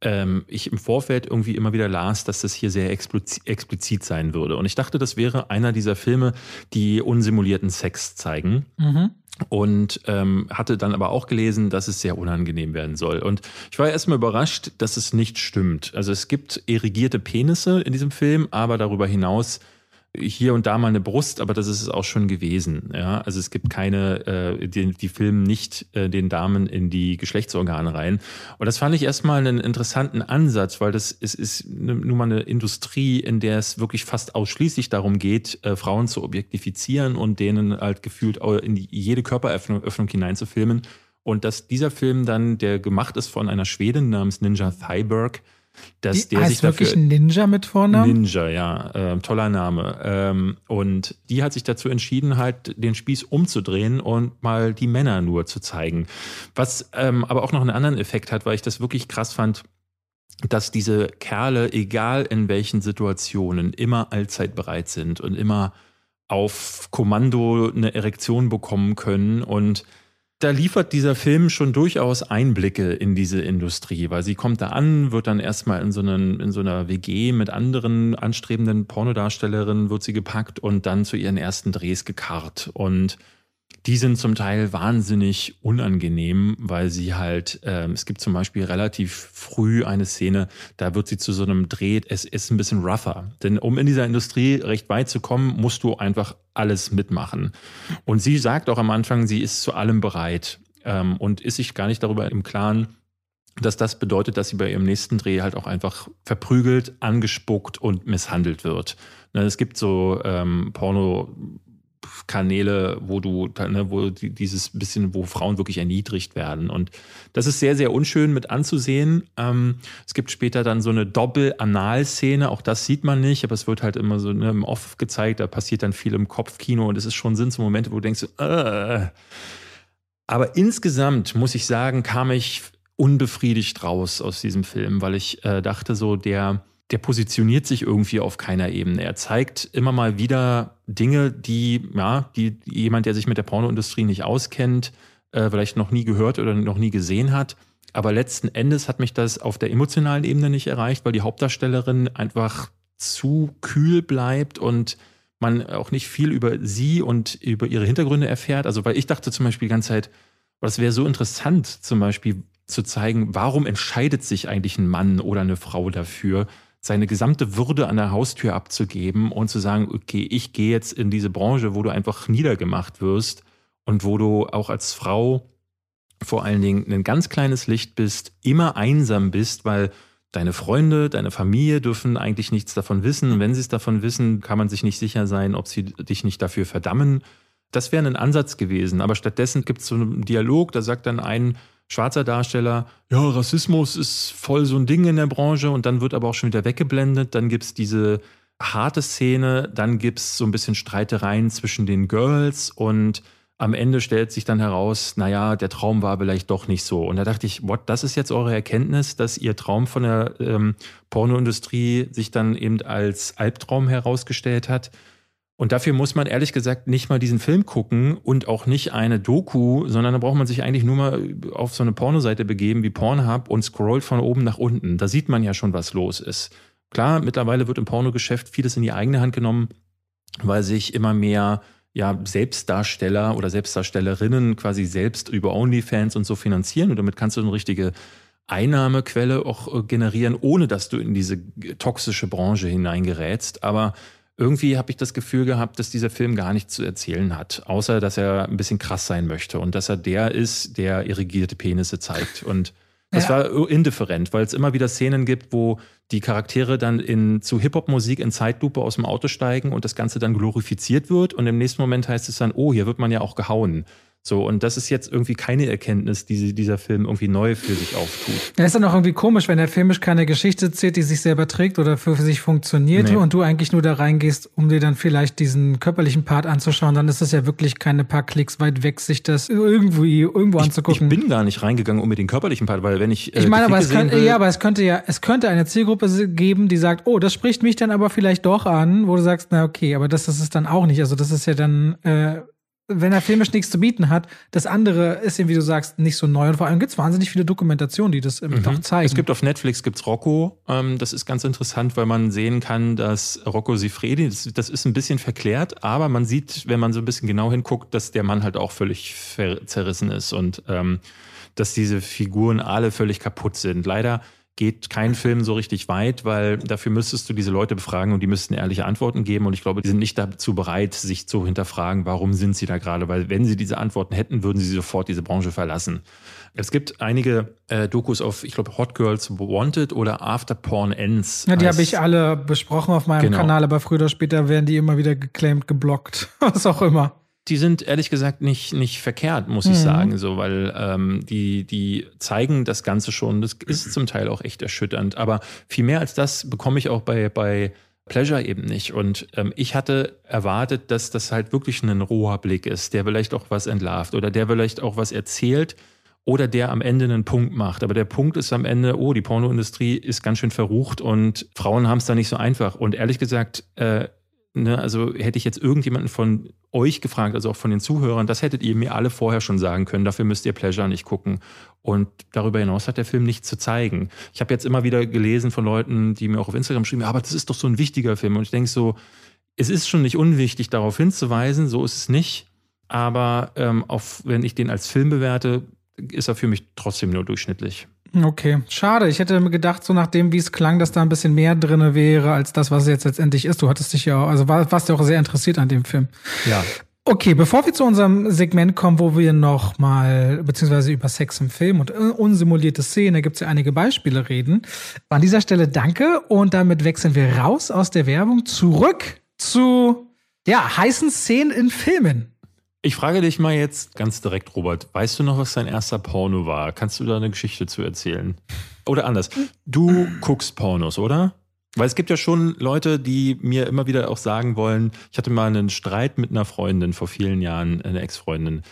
ähm, ich im Vorfeld irgendwie immer wieder las, dass das hier sehr explizit sein würde. Und ich dachte, das wäre einer dieser Filme, die unsimulierten Sex zeigen. Mhm. Und ähm, hatte dann aber auch gelesen, dass es sehr unangenehm werden soll. Und ich war erstmal überrascht, dass es nicht stimmt. Also es gibt erigierte Penisse in diesem Film, aber darüber hinaus hier und da mal eine Brust, aber das ist es auch schon gewesen. Ja? Also es gibt keine, äh, die, die filmen nicht äh, den Damen in die Geschlechtsorgane rein. Und das fand ich erstmal einen interessanten Ansatz, weil das ist, ist nun mal eine Industrie, in der es wirklich fast ausschließlich darum geht, äh, Frauen zu objektifizieren und denen halt gefühlt in die, jede Körperöffnung Öffnung hineinzufilmen. Und dass dieser Film dann, der gemacht ist von einer Schwedin namens Ninja Thyberg, dass die der heißt sich dafür, wirklich Ninja mit Vornamen? Ninja, ja, äh, toller Name. Ähm, und die hat sich dazu entschieden, halt den Spieß umzudrehen und mal die Männer nur zu zeigen. Was ähm, aber auch noch einen anderen Effekt hat, weil ich das wirklich krass fand, dass diese Kerle, egal in welchen Situationen, immer allzeit bereit sind und immer auf Kommando eine Erektion bekommen können und da liefert dieser Film schon durchaus Einblicke in diese Industrie, weil sie kommt da an, wird dann erstmal in so, einen, in so einer WG mit anderen anstrebenden Pornodarstellerinnen wird sie gepackt und dann zu ihren ersten Drehs gekarrt. Und die sind zum Teil wahnsinnig unangenehm, weil sie halt, ähm, es gibt zum Beispiel relativ früh eine Szene, da wird sie zu so einem Dreh, es ist ein bisschen rougher. Denn um in dieser Industrie recht weit zu kommen, musst du einfach alles mitmachen. Und sie sagt auch am Anfang, sie ist zu allem bereit ähm, und ist sich gar nicht darüber im Klaren, dass das bedeutet, dass sie bei ihrem nächsten Dreh halt auch einfach verprügelt, angespuckt und misshandelt wird. Ne, es gibt so ähm, Porno Kanäle, wo du, ne, wo dieses bisschen, wo Frauen wirklich erniedrigt werden. Und das ist sehr, sehr unschön mit anzusehen. Ähm, es gibt später dann so eine Doppel-Anal-Szene, auch das sieht man nicht, aber es wird halt immer so ne, im Off gezeigt, da passiert dann viel im Kopfkino und es ist schon sind so Momente, wo du denkst, äh. aber insgesamt muss ich sagen, kam ich unbefriedigt raus aus diesem Film, weil ich äh, dachte so, der der positioniert sich irgendwie auf keiner Ebene. Er zeigt immer mal wieder Dinge, die, ja, die jemand, der sich mit der Pornoindustrie nicht auskennt, äh, vielleicht noch nie gehört oder noch nie gesehen hat. Aber letzten Endes hat mich das auf der emotionalen Ebene nicht erreicht, weil die Hauptdarstellerin einfach zu kühl bleibt und man auch nicht viel über sie und über ihre Hintergründe erfährt. Also, weil ich dachte zum Beispiel die ganze Zeit, das wäre so interessant, zum Beispiel zu zeigen, warum entscheidet sich eigentlich ein Mann oder eine Frau dafür, seine gesamte Würde an der Haustür abzugeben und zu sagen, okay, ich gehe jetzt in diese Branche, wo du einfach niedergemacht wirst und wo du auch als Frau vor allen Dingen ein ganz kleines Licht bist, immer einsam bist, weil deine Freunde, deine Familie dürfen eigentlich nichts davon wissen. Und wenn sie es davon wissen, kann man sich nicht sicher sein, ob sie dich nicht dafür verdammen. Das wäre ein Ansatz gewesen. Aber stattdessen gibt es so einen Dialog, da sagt dann ein schwarzer Darsteller, ja, Rassismus ist voll so ein Ding in der Branche und dann wird aber auch schon wieder weggeblendet. Dann gibt es diese harte Szene, dann gibt es so ein bisschen Streitereien zwischen den Girls und am Ende stellt sich dann heraus, naja, der Traum war vielleicht doch nicht so. Und da dachte ich, what, das ist jetzt eure Erkenntnis, dass ihr Traum von der ähm, Pornoindustrie sich dann eben als Albtraum herausgestellt hat. Und dafür muss man ehrlich gesagt nicht mal diesen Film gucken und auch nicht eine Doku, sondern da braucht man sich eigentlich nur mal auf so eine Pornoseite begeben wie Pornhub und scrollt von oben nach unten. Da sieht man ja schon, was los ist. Klar, mittlerweile wird im Pornogeschäft vieles in die eigene Hand genommen, weil sich immer mehr ja, Selbstdarsteller oder Selbstdarstellerinnen quasi selbst über OnlyFans und so finanzieren und damit kannst du eine richtige Einnahmequelle auch äh, generieren, ohne dass du in diese toxische Branche hineingerätst. Aber irgendwie habe ich das Gefühl gehabt, dass dieser Film gar nichts zu erzählen hat, außer dass er ein bisschen krass sein möchte und dass er der ist, der irrigierte Penisse zeigt. Und das ja. war indifferent, weil es immer wieder Szenen gibt, wo die Charaktere dann in, zu Hip-Hop-Musik in Zeitlupe aus dem Auto steigen und das Ganze dann glorifiziert wird. Und im nächsten Moment heißt es dann, oh, hier wird man ja auch gehauen. So, und das ist jetzt irgendwie keine Erkenntnis, die dieser Film irgendwie neu für sich auftut. Ja, ist dann auch irgendwie komisch, wenn der filmisch keine Geschichte erzählt, die sich selber trägt oder für, sich funktioniert nee. und du eigentlich nur da reingehst, um dir dann vielleicht diesen körperlichen Part anzuschauen, dann ist es ja wirklich keine paar Klicks weit weg, sich das irgendwie irgendwo ich, anzugucken. Ich bin gar nicht reingegangen um mir den körperlichen Part, weil wenn ich. Äh, ich meine, aber es könnte, ja, aber es könnte ja, es könnte eine Zielgruppe geben, die sagt, oh, das spricht mich dann aber vielleicht doch an, wo du sagst, na okay, aber das, das ist dann auch nicht. Also das ist ja dann. Äh, wenn er filmisch nichts zu bieten hat, das andere ist eben, wie du sagst, nicht so neu. Und vor allem gibt es wahnsinnig viele Dokumentationen, die das mhm. auch zeigen. Es gibt auf Netflix gibt's Rocco. Ähm, das ist ganz interessant, weil man sehen kann, dass Rocco Sifredi, das, das, ist ein bisschen verklärt, aber man sieht, wenn man so ein bisschen genau hinguckt, dass der Mann halt auch völlig zerrissen ist und ähm, dass diese Figuren alle völlig kaputt sind. Leider geht kein Film so richtig weit, weil dafür müsstest du diese Leute befragen und die müssten ehrliche Antworten geben. Und ich glaube, die sind nicht dazu bereit, sich zu hinterfragen, warum sind sie da gerade. Weil wenn sie diese Antworten hätten, würden sie sofort diese Branche verlassen. Es gibt einige äh, Dokus auf, ich glaube, Hot Girls Wanted oder After Porn Ends. Ja, die habe ich alle besprochen auf meinem genau. Kanal, aber früher oder später werden die immer wieder geclaimed, geblockt, was auch immer die sind ehrlich gesagt nicht, nicht verkehrt, muss ich mhm. sagen, so, weil ähm, die, die zeigen das Ganze schon. Das ist zum Teil auch echt erschütternd. Aber viel mehr als das bekomme ich auch bei, bei Pleasure eben nicht. Und ähm, ich hatte erwartet, dass das halt wirklich ein roher Blick ist, der vielleicht auch was entlarvt oder der vielleicht auch was erzählt oder der am Ende einen Punkt macht. Aber der Punkt ist am Ende, oh, die Pornoindustrie ist ganz schön verrucht und Frauen haben es da nicht so einfach. Und ehrlich gesagt, äh, Ne, also hätte ich jetzt irgendjemanden von euch gefragt, also auch von den Zuhörern, das hättet ihr mir alle vorher schon sagen können. Dafür müsst ihr Pleasure nicht gucken. Und darüber hinaus hat der Film nichts zu zeigen. Ich habe jetzt immer wieder gelesen von Leuten, die mir auch auf Instagram schreiben, aber das ist doch so ein wichtiger Film. Und ich denke so, es ist schon nicht unwichtig, darauf hinzuweisen, so ist es nicht. aber ähm, auf, wenn ich den als Film bewerte, ist er für mich trotzdem nur durchschnittlich. Okay, schade. Ich hätte mir gedacht, so nachdem, wie es klang, dass da ein bisschen mehr drin wäre, als das, was es jetzt letztendlich ist. Du hattest dich ja auch, also warst ja auch sehr interessiert an dem Film. Ja. Okay, bevor wir zu unserem Segment kommen, wo wir noch mal beziehungsweise über Sex im Film und unsimulierte Szenen, da gibt es ja einige Beispiele reden. An dieser Stelle danke und damit wechseln wir raus aus der Werbung zurück zu ja heißen Szenen in Filmen. Ich frage dich mal jetzt ganz direkt, Robert, weißt du noch, was dein erster Porno war? Kannst du da eine Geschichte zu erzählen? Oder anders, du guckst Pornos, oder? Weil es gibt ja schon Leute, die mir immer wieder auch sagen wollen, ich hatte mal einen Streit mit einer Freundin vor vielen Jahren, eine Ex-Freundin,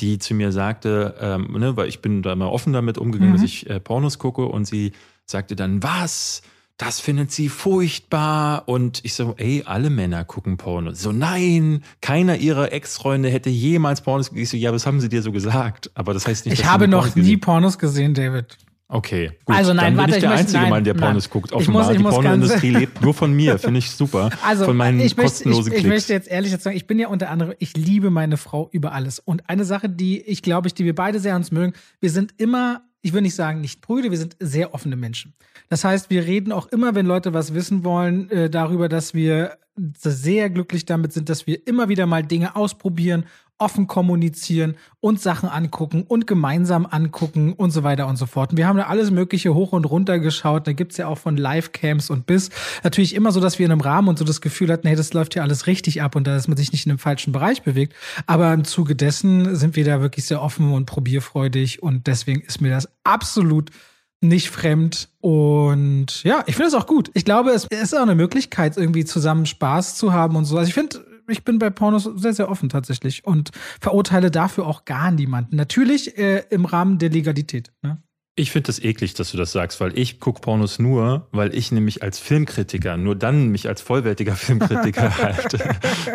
die zu mir sagte, ähm, ne, weil ich bin da mal offen damit umgegangen, mhm. dass ich äh, Pornos gucke und sie sagte dann, was? Das findet sie furchtbar. Und ich so, ey, alle Männer gucken Porno. So, nein, keiner ihrer Ex-Freunde hätte jemals Pornos gesehen. Ich so, ja, was haben sie dir so gesagt? Aber das heißt nicht, Ich habe noch nie Pornos gesehen, David. Okay, gut. Also nein, Dann bin warte, ich der ich einzige nein, Mann, der Pornos nein. guckt. Ich Offenbar. muss- ich Die Pornoindustrie lebt nur von mir. Finde ich super. Also, von meinen ich, möchte, ich, kostenlosen ich Klicks. möchte jetzt ehrlich sagen, ich bin ja unter anderem, ich liebe meine Frau über alles. Und eine Sache, die ich glaube, ich, die wir beide sehr uns mögen, wir sind immer, ich will nicht sagen nicht Brüder, wir sind sehr offene Menschen. Das heißt, wir reden auch immer, wenn Leute was wissen wollen, äh, darüber, dass wir sehr glücklich damit sind, dass wir immer wieder mal Dinge ausprobieren, offen kommunizieren und Sachen angucken und gemeinsam angucken und so weiter und so fort. Und wir haben da alles Mögliche hoch und runter geschaut. Da gibt's ja auch von Livecams und bis. Natürlich immer so, dass wir in einem Rahmen und so das Gefühl hatten, hey, das läuft hier alles richtig ab und dass man sich nicht in einem falschen Bereich bewegt. Aber im Zuge dessen sind wir da wirklich sehr offen und probierfreudig und deswegen ist mir das absolut nicht fremd. Und ja, ich finde es auch gut. Ich glaube, es ist auch eine Möglichkeit, irgendwie zusammen Spaß zu haben und so. Also ich finde, ich bin bei Pornos sehr, sehr offen tatsächlich und verurteile dafür auch gar niemanden. Natürlich äh, im Rahmen der Legalität. Ne? Ich finde das eklig, dass du das sagst, weil ich gucke Pornos nur, weil ich nämlich als Filmkritiker nur dann mich als vollwertiger Filmkritiker halte,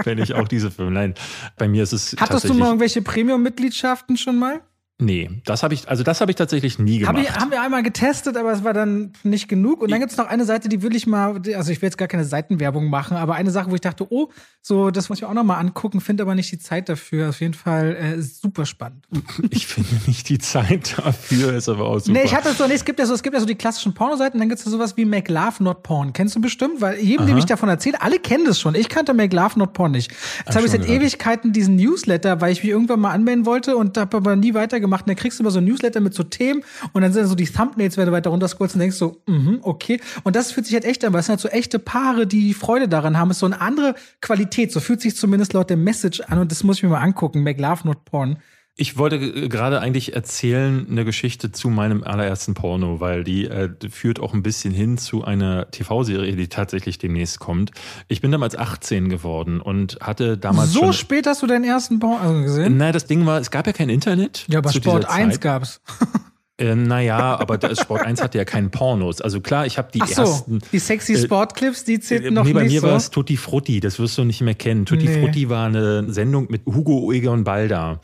wenn ich auch diese Filme. Nein, bei mir ist es Hattest du mal irgendwelche Premium-Mitgliedschaften schon mal? Nee, das habe ich, also das habe ich tatsächlich nie Hab gemacht. ich, haben wir einmal getestet, aber es war dann nicht genug. Und dann gibt's noch eine Seite, die will ich mal, also ich will jetzt gar keine Seitenwerbung machen, aber eine Sache, wo ich dachte, oh, so, das muss ich auch noch mal angucken, finde aber nicht die Zeit dafür. Auf jeden Fall äh, super spannend. Ich finde nicht die Zeit dafür, ist aber auch super. Nee, ich hatte so, nee, es gibt ja so, es gibt ja so die klassischen Pornoseiten, dann gibt's ja sowas wie Make Love Not Porn. Kennst du bestimmt? Weil jedem, dem ich davon erzähle, alle kennen das schon. Ich kannte Make Love Not Porn nicht. Jetzt habe ich seit. Ewigkeiten diesen Newsletter, weil ich mich irgendwann mal anmelden wollte und habe aber nie weitergemacht. Und dann kriegst du immer so ein Newsletter mit so Themen und dann sind so die Thumbnails, wenn du weiter runterscrollst und denkst so, mhm, okay. Und das fühlt sich halt echt an, weil es sind halt so echte Paare, die Freude daran haben. Es ist so eine andere Qualität. So fühlt sich zumindest laut der Message an und das muss ich mir mal angucken. Make Love Not Porn. Ich wollte äh, gerade eigentlich erzählen eine Geschichte zu meinem allerersten Porno, weil die äh, führt auch ein bisschen hin zu einer TV-Serie, die tatsächlich demnächst kommt. Ich bin damals 18 geworden und hatte damals So spät hast du deinen ersten Porno gesehen? Nein, das Ding war, es gab ja kein Internet. Ja, aber Sport dieser 1 Zeit. gab's. Äh, naja, aber das Sport 1 hatte ja keinen Pornos. Also klar, ich habe die Ach so, ersten. die sexy äh, Sportclips, die Äh, zählten noch nee, bei nicht mir so. war es Tutti Frutti, das wirst du nicht mehr kennen. Tutti Nee. Frutti war eine Sendung mit Hugo Egon Balda.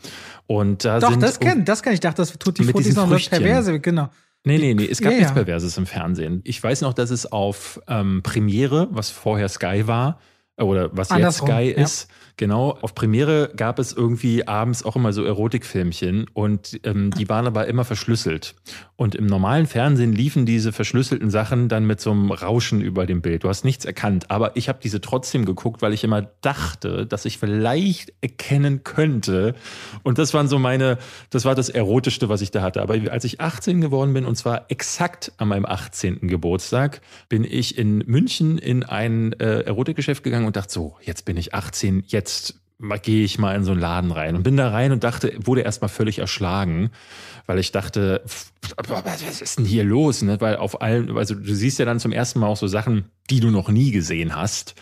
Und da Doch, sind das kenn, das kann ich. dachte, das Frutti diesen ist noch Früchtchen. perverse, genau. Nee, nee, nee, es gab Ja, nichts ja. Perverses im Fernsehen. Ich weiß noch, dass es auf ähm, Premiere, was vorher Sky war, äh, oder was Andersrum, jetzt Sky ja. ist, genau, auf Premiere gab es irgendwie abends auch immer so Erotikfilmchen und ähm, die waren aber immer verschlüsselt. Und im normalen Fernsehen liefen diese verschlüsselten Sachen dann mit so einem Rauschen über dem Bild. Du hast nichts erkannt, aber ich habe diese trotzdem geguckt, weil ich immer dachte, dass ich vielleicht erkennen könnte. Und das waren so meine, das war das Erotischste, was ich da hatte. Aber als ich 18 geworden bin, und zwar exakt an meinem 18. Geburtstag, bin ich in München in ein äh, Erotikgeschäft gegangen und dachte so, jetzt bin ich 18, jetzt mal- gehe ich mal in so einen Laden rein und bin da rein und dachte, wurde erstmal völlig erschlagen, weil ich dachte, was ist denn hier los? Ne? Weil auf allen, also du siehst ja dann zum ersten Mal auch so Sachen, die du noch nie gesehen hast.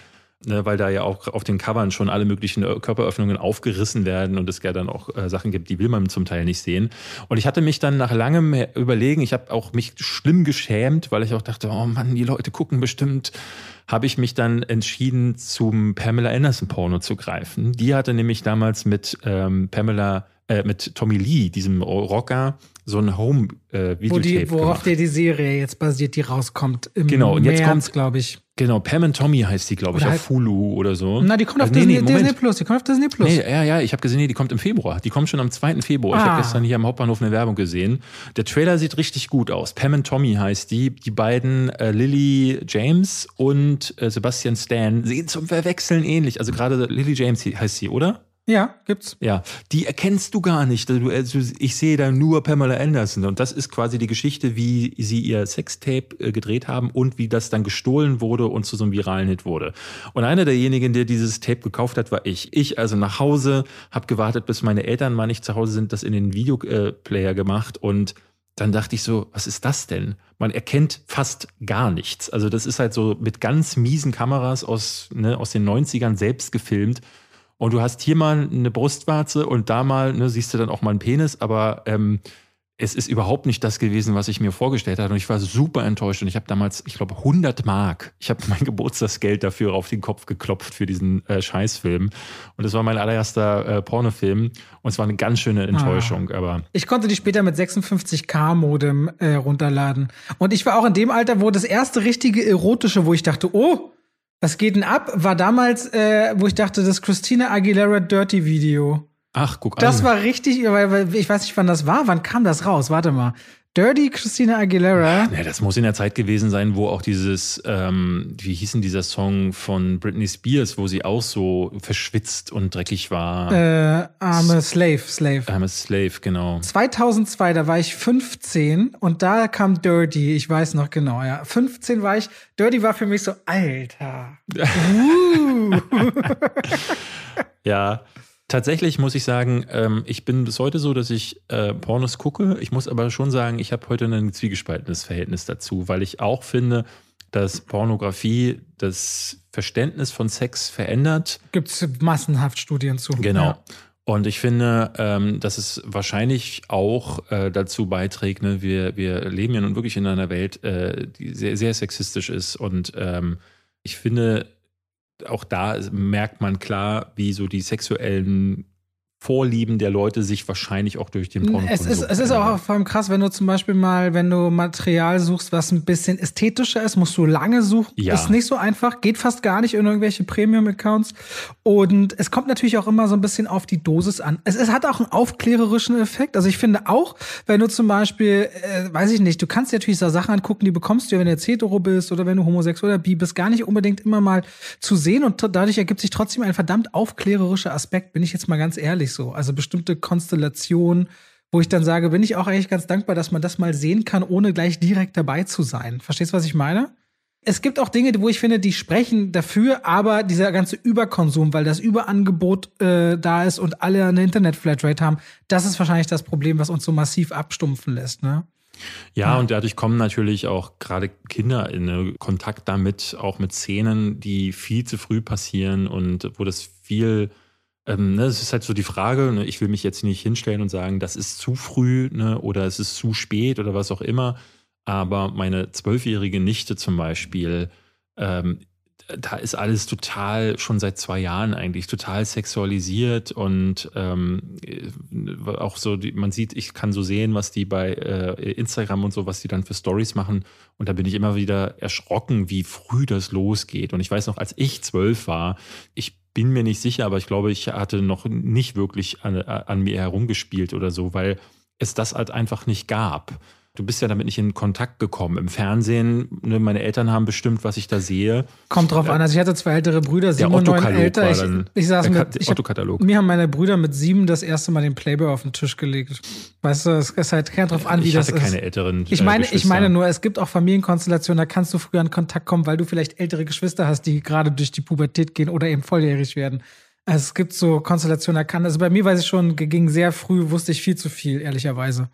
Ne, weil da ja auch auf den Covern schon alle möglichen äh, Körperöffnungen aufgerissen werden und es ja dann auch äh, Sachen gibt, die will man zum Teil nicht sehen. Und ich hatte mich dann nach langem Überlegen, ich habe auch mich schlimm geschämt, weil ich auch dachte, oh Mann, die Leute gucken bestimmt, habe ich mich dann entschieden, zum Pamela Anderson Porno zu greifen. Die hatte nämlich damals mit ähm, Pamela, äh, mit Tommy Lee, diesem Rocker, so ein Home-Videotape Wo die, worauf dir die Serie jetzt basiert, die rauskommt im Genau, und jetzt März, kommt- glaube ich. Genau, Pam and Tommy heißt die, glaube ich, auf Hulu oder so. Na, die kommt auf Also, nee, Disney, nee. Disney Plus. Die kommt auf Disney Plus. Nee, ja, ja, ich habe gesehen, nee, die kommt im Februar. Die kommt schon am 2. Februar. Ich Ah. habe gestern hier am Hauptbahnhof eine Werbung gesehen. Der Trailer sieht richtig gut aus. Pam and Tommy heißt die. Die beiden äh, Lily James und äh, Sebastian Stan sehen zum Verwechseln ähnlich. Also gerade Lily James heißt sie, oder? Ja, gibt's. Ja, die erkennst du gar nicht. Du, also ich sehe da nur Pamela Anderson. Und das ist quasi die Geschichte, wie sie ihr Sextape äh, gedreht haben und wie das dann gestohlen wurde und zu so einem viralen Hit wurde. Und einer derjenigen, der dieses Tape gekauft hat, war ich. Ich also nach Hause, habe gewartet, bis meine Eltern mal nicht zu Hause sind, das in den Videoplayer gemacht und dann dachte ich so, was ist das denn? Man erkennt fast gar nichts. Also das ist halt so mit ganz miesen Kameras aus, ne, aus den 90ern selbst gefilmt. Und du hast hier mal eine Brustwarze und da mal, ne, siehst du dann auch mal einen Penis, aber ähm, es ist überhaupt nicht das gewesen, was ich mir vorgestellt hatte. Und ich war super enttäuscht. Und ich habe damals, ich glaube, 100 Mark. Ich habe mein Geburtstagsgeld dafür auf den Kopf geklopft für diesen äh, Scheißfilm. Und das war mein allererster äh, Pornofilm. Und es war eine ganz schöne Enttäuschung. Aber Ich konnte die später mit 56K-Modem äh, runterladen. Und ich war auch in dem Alter, wo das erste richtige erotische, wo ich dachte, oh, was geht denn ab, war damals, äh, wo ich dachte, das Christina Aguilera Dirty Video. ach, guck Das an. war richtig, weil, weil ich weiß nicht, wann das war. Wann kam das raus? Warte mal. Dirty Christina Aguilera. Ja, das muss in der Zeit gewesen sein, wo auch dieses, ähm, wie hieß denn dieser Song von Britney Spears, wo sie auch so verschwitzt und dreckig war. Äh, arme Slave, Slave. I'm a Slave, genau. 2002, da war ich 15 und da kam Dirty, ich weiß noch genau, ja. 15 war ich, Dirty war für mich so, Alter. Uh. Ja, tatsächlich muss ich sagen, ähm, ich bin bis heute so, dass ich äh, Pornos gucke. Ich muss aber schon sagen, ich habe heute ein zwiegespaltenes Verhältnis dazu, weil ich auch finde, dass Pornografie das Verständnis von Sex verändert. Gibt's massenhaft Studien zu. Genau. Ja. Und ich finde, ähm, dass es wahrscheinlich auch äh, dazu beiträgt, ne, wir, wir leben ja nun wirklich in einer Welt, äh, die sehr, sehr sexistisch ist. Und ähm, ich finde, auch da merkt man klar, wie so die sexuellen Vorlieben der Leute sich wahrscheinlich auch durch den Porno Es ist, es ist auch vor allem krass, wenn du zum Beispiel mal, wenn du Material suchst, was ein bisschen ästhetischer ist, musst du lange suchen. Ja. Ist nicht so einfach, geht fast gar nicht in irgendwelche Premium-Accounts. Und es kommt natürlich auch immer so ein bisschen auf die Dosis an. Es, es hat auch einen aufklärerischen Effekt. Also ich finde auch, wenn du zum Beispiel, äh, weiß ich nicht, du kannst dir natürlich so Sachen angucken, die bekommst du, wenn du jetzt hetero bist oder wenn du homosexuell oder bi bist, gar nicht unbedingt immer mal zu sehen. Und dadurch ergibt sich trotzdem ein verdammt aufklärerischer Aspekt, bin ich jetzt mal ganz ehrlich so. Also bestimmte Konstellationen, wo ich dann sage, bin ich auch eigentlich ganz dankbar, dass man das mal sehen kann, ohne gleich direkt dabei zu sein. Verstehst du, was ich meine? Es gibt auch Dinge, wo ich finde, die sprechen dafür, aber dieser ganze Überkonsum, weil das Überangebot äh, da ist und alle eine Internet-Flatrate haben, das ist wahrscheinlich das Problem, was uns so massiv abstumpfen lässt. Ne? Ja, und dadurch kommen natürlich auch gerade Kinder in äh, Kontakt damit, auch mit Szenen, die viel zu früh passieren und wo das viel, ähm, ne, es ist halt so die Frage, ne, ich will mich jetzt nicht hinstellen und sagen, das ist zu früh ne, oder es ist zu spät oder was auch immer, aber meine zwölfjährige Nichte zum Beispiel, ähm, da ist alles total, schon seit zwei Jahren eigentlich, total sexualisiert und ähm, äh, auch so, die, man sieht, ich kann so sehen, was die bei äh, Instagram und so, was die dann für Stories machen. Und da bin ich immer wieder erschrocken, wie früh das losgeht. Und ich weiß noch, als ich zwölf war, ich bin mir nicht sicher, aber ich glaube, ich hatte noch nicht wirklich an, an mir herumgespielt oder so, weil es das halt einfach nicht gab. Du bist ja damit nicht in Kontakt gekommen. Im Fernsehen, ne, meine Eltern haben bestimmt, was ich da sehe. Kommt drauf an. Also ich hatte zwei ältere Brüder, Der sieben und neun älter. Ich, ich saß mit, ich hab, mir haben meine Brüder mit sieben das erste Mal den Playboy auf den Tisch gelegt. Weißt du, es ist halt kein drauf an, wie ich das hatte ist. keine älteren. Ich äh, meine, ich Geschwister. meine nur, es gibt auch Familienkonstellationen, da kannst du früher in Kontakt kommen, weil du vielleicht ältere Geschwister hast, die gerade durch die Pubertät gehen oder eben volljährig werden. Also es gibt so Konstellationen, da kann, also bei mir weiß ich schon, ging sehr früh, wusste ich viel zu viel, ehrlicherweise.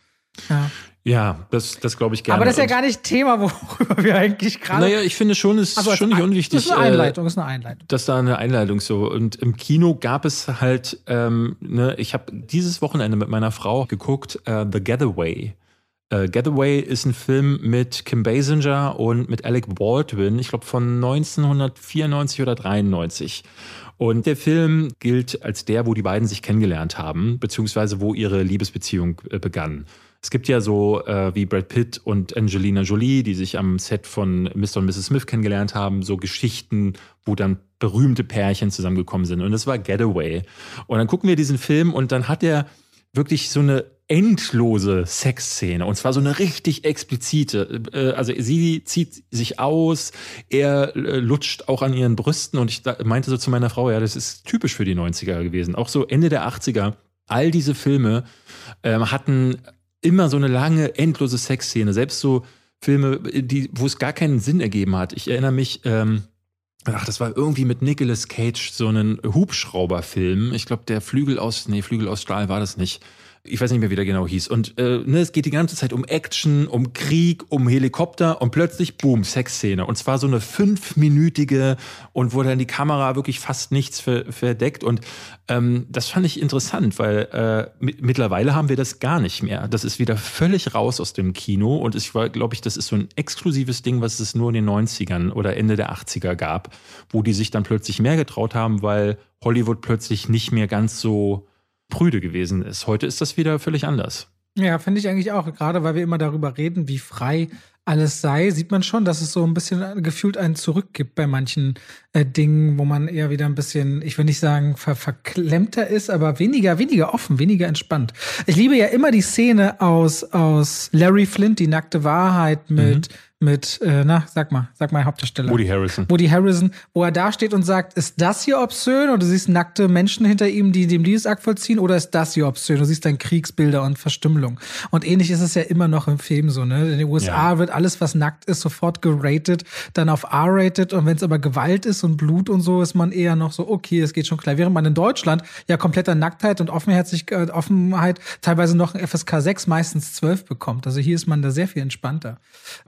Ja. Ja, das, das glaube ich gerne. Aber das ist ja gar nicht Thema, worüber wir eigentlich gerade. Naja, ich finde schon, es ist Also, schon nicht unwichtig. Das ist eine äh, Einleitung, das ist eine Einleitung. dass da eine Einleitung so und im Kino gab es halt, ähm, ne, ich habe dieses Wochenende mit meiner Frau geguckt, äh, The Getaway. Äh, Getaway ist ein Film mit Kim Basinger und mit Alec Baldwin, ich glaube von 1994 oder 93. Und der Film gilt als der, wo die beiden sich kennengelernt haben, beziehungsweise wo ihre Liebesbeziehung begann. Es gibt ja so äh, wie Brad Pitt und Angelina Jolie, die sich am Set von Mr. und Mrs. Smith kennengelernt haben, so Geschichten, wo dann berühmte Pärchen zusammengekommen sind. Und das war Getaway. Und dann gucken wir diesen Film und dann hat er wirklich so eine endlose Sexszene und zwar so eine richtig explizite. Äh, also sie zieht sich aus, er äh, lutscht auch an ihren Brüsten und ich meinte so zu meiner Frau, ja, das ist typisch für die 90er gewesen. Auch so Ende der 80er. All diese Filme ähm, hatten immer so eine lange, endlose Sexszene. Selbst so Filme, die, wo es gar keinen Sinn ergeben hat. Ich erinnere mich, ähm, Ach, das war irgendwie mit Nicolas Cage so einen Hubschrauberfilm. Ich glaube, der Flügel aus, nee, Flügel aus Stahl war das nicht ich weiß nicht mehr, wie der genau hieß. Und äh, ne, es geht die ganze Zeit um Action, um Krieg, um Helikopter und plötzlich, boom, Sexszene. Und zwar so eine fünfminütige und wo dann die Kamera wirklich fast nichts ver verdeckt. Und ähm, das fand ich interessant, weil äh, mittlerweile haben wir das gar nicht mehr. Das ist wieder völlig raus aus dem Kino. Und ich glaube ich, das ist so ein exklusives Ding, was es nur in den 90ern oder Ende der 80er gab, wo die sich dann plötzlich mehr getraut haben, weil Hollywood plötzlich nicht mehr ganz so prüde gewesen ist. Heute ist das wieder völlig anders. Ja, finde ich eigentlich auch. Gerade weil wir immer darüber reden, wie frei alles sei, sieht man schon, dass es so ein bisschen gefühlt einen zurückgibt bei manchen äh, Dingen, wo man eher wieder ein bisschen, ich will nicht sagen ver verklemmter ist, aber weniger, weniger offen, weniger entspannt. Ich liebe ja immer die Szene aus, aus Larry Flint, die nackte Wahrheit mit, mhm mit, äh, na, sag mal, sag mal Hauptdarsteller. Woody Harrison. Woody Harrison, wo er da steht und sagt, ist das hier obszön? Und du siehst nackte Menschen hinter ihm, die dem Liebesakt vollziehen, oder ist das hier obszön? Du siehst dann Kriegsbilder und Verstümmelung. Und ähnlich ist es ja immer noch im Film so, ne? In den USA ja. wird alles, was nackt ist, sofort geratet, dann auf R-rated. Und wenn es aber Gewalt ist und Blut und so, ist man eher noch so, okay, es geht schon klar. Während man in Deutschland ja kompletter Nacktheit und Offenherzigkeit, Offenheit teilweise noch ein FSK 6, meistens 12 bekommt. Also hier ist man da sehr viel entspannter.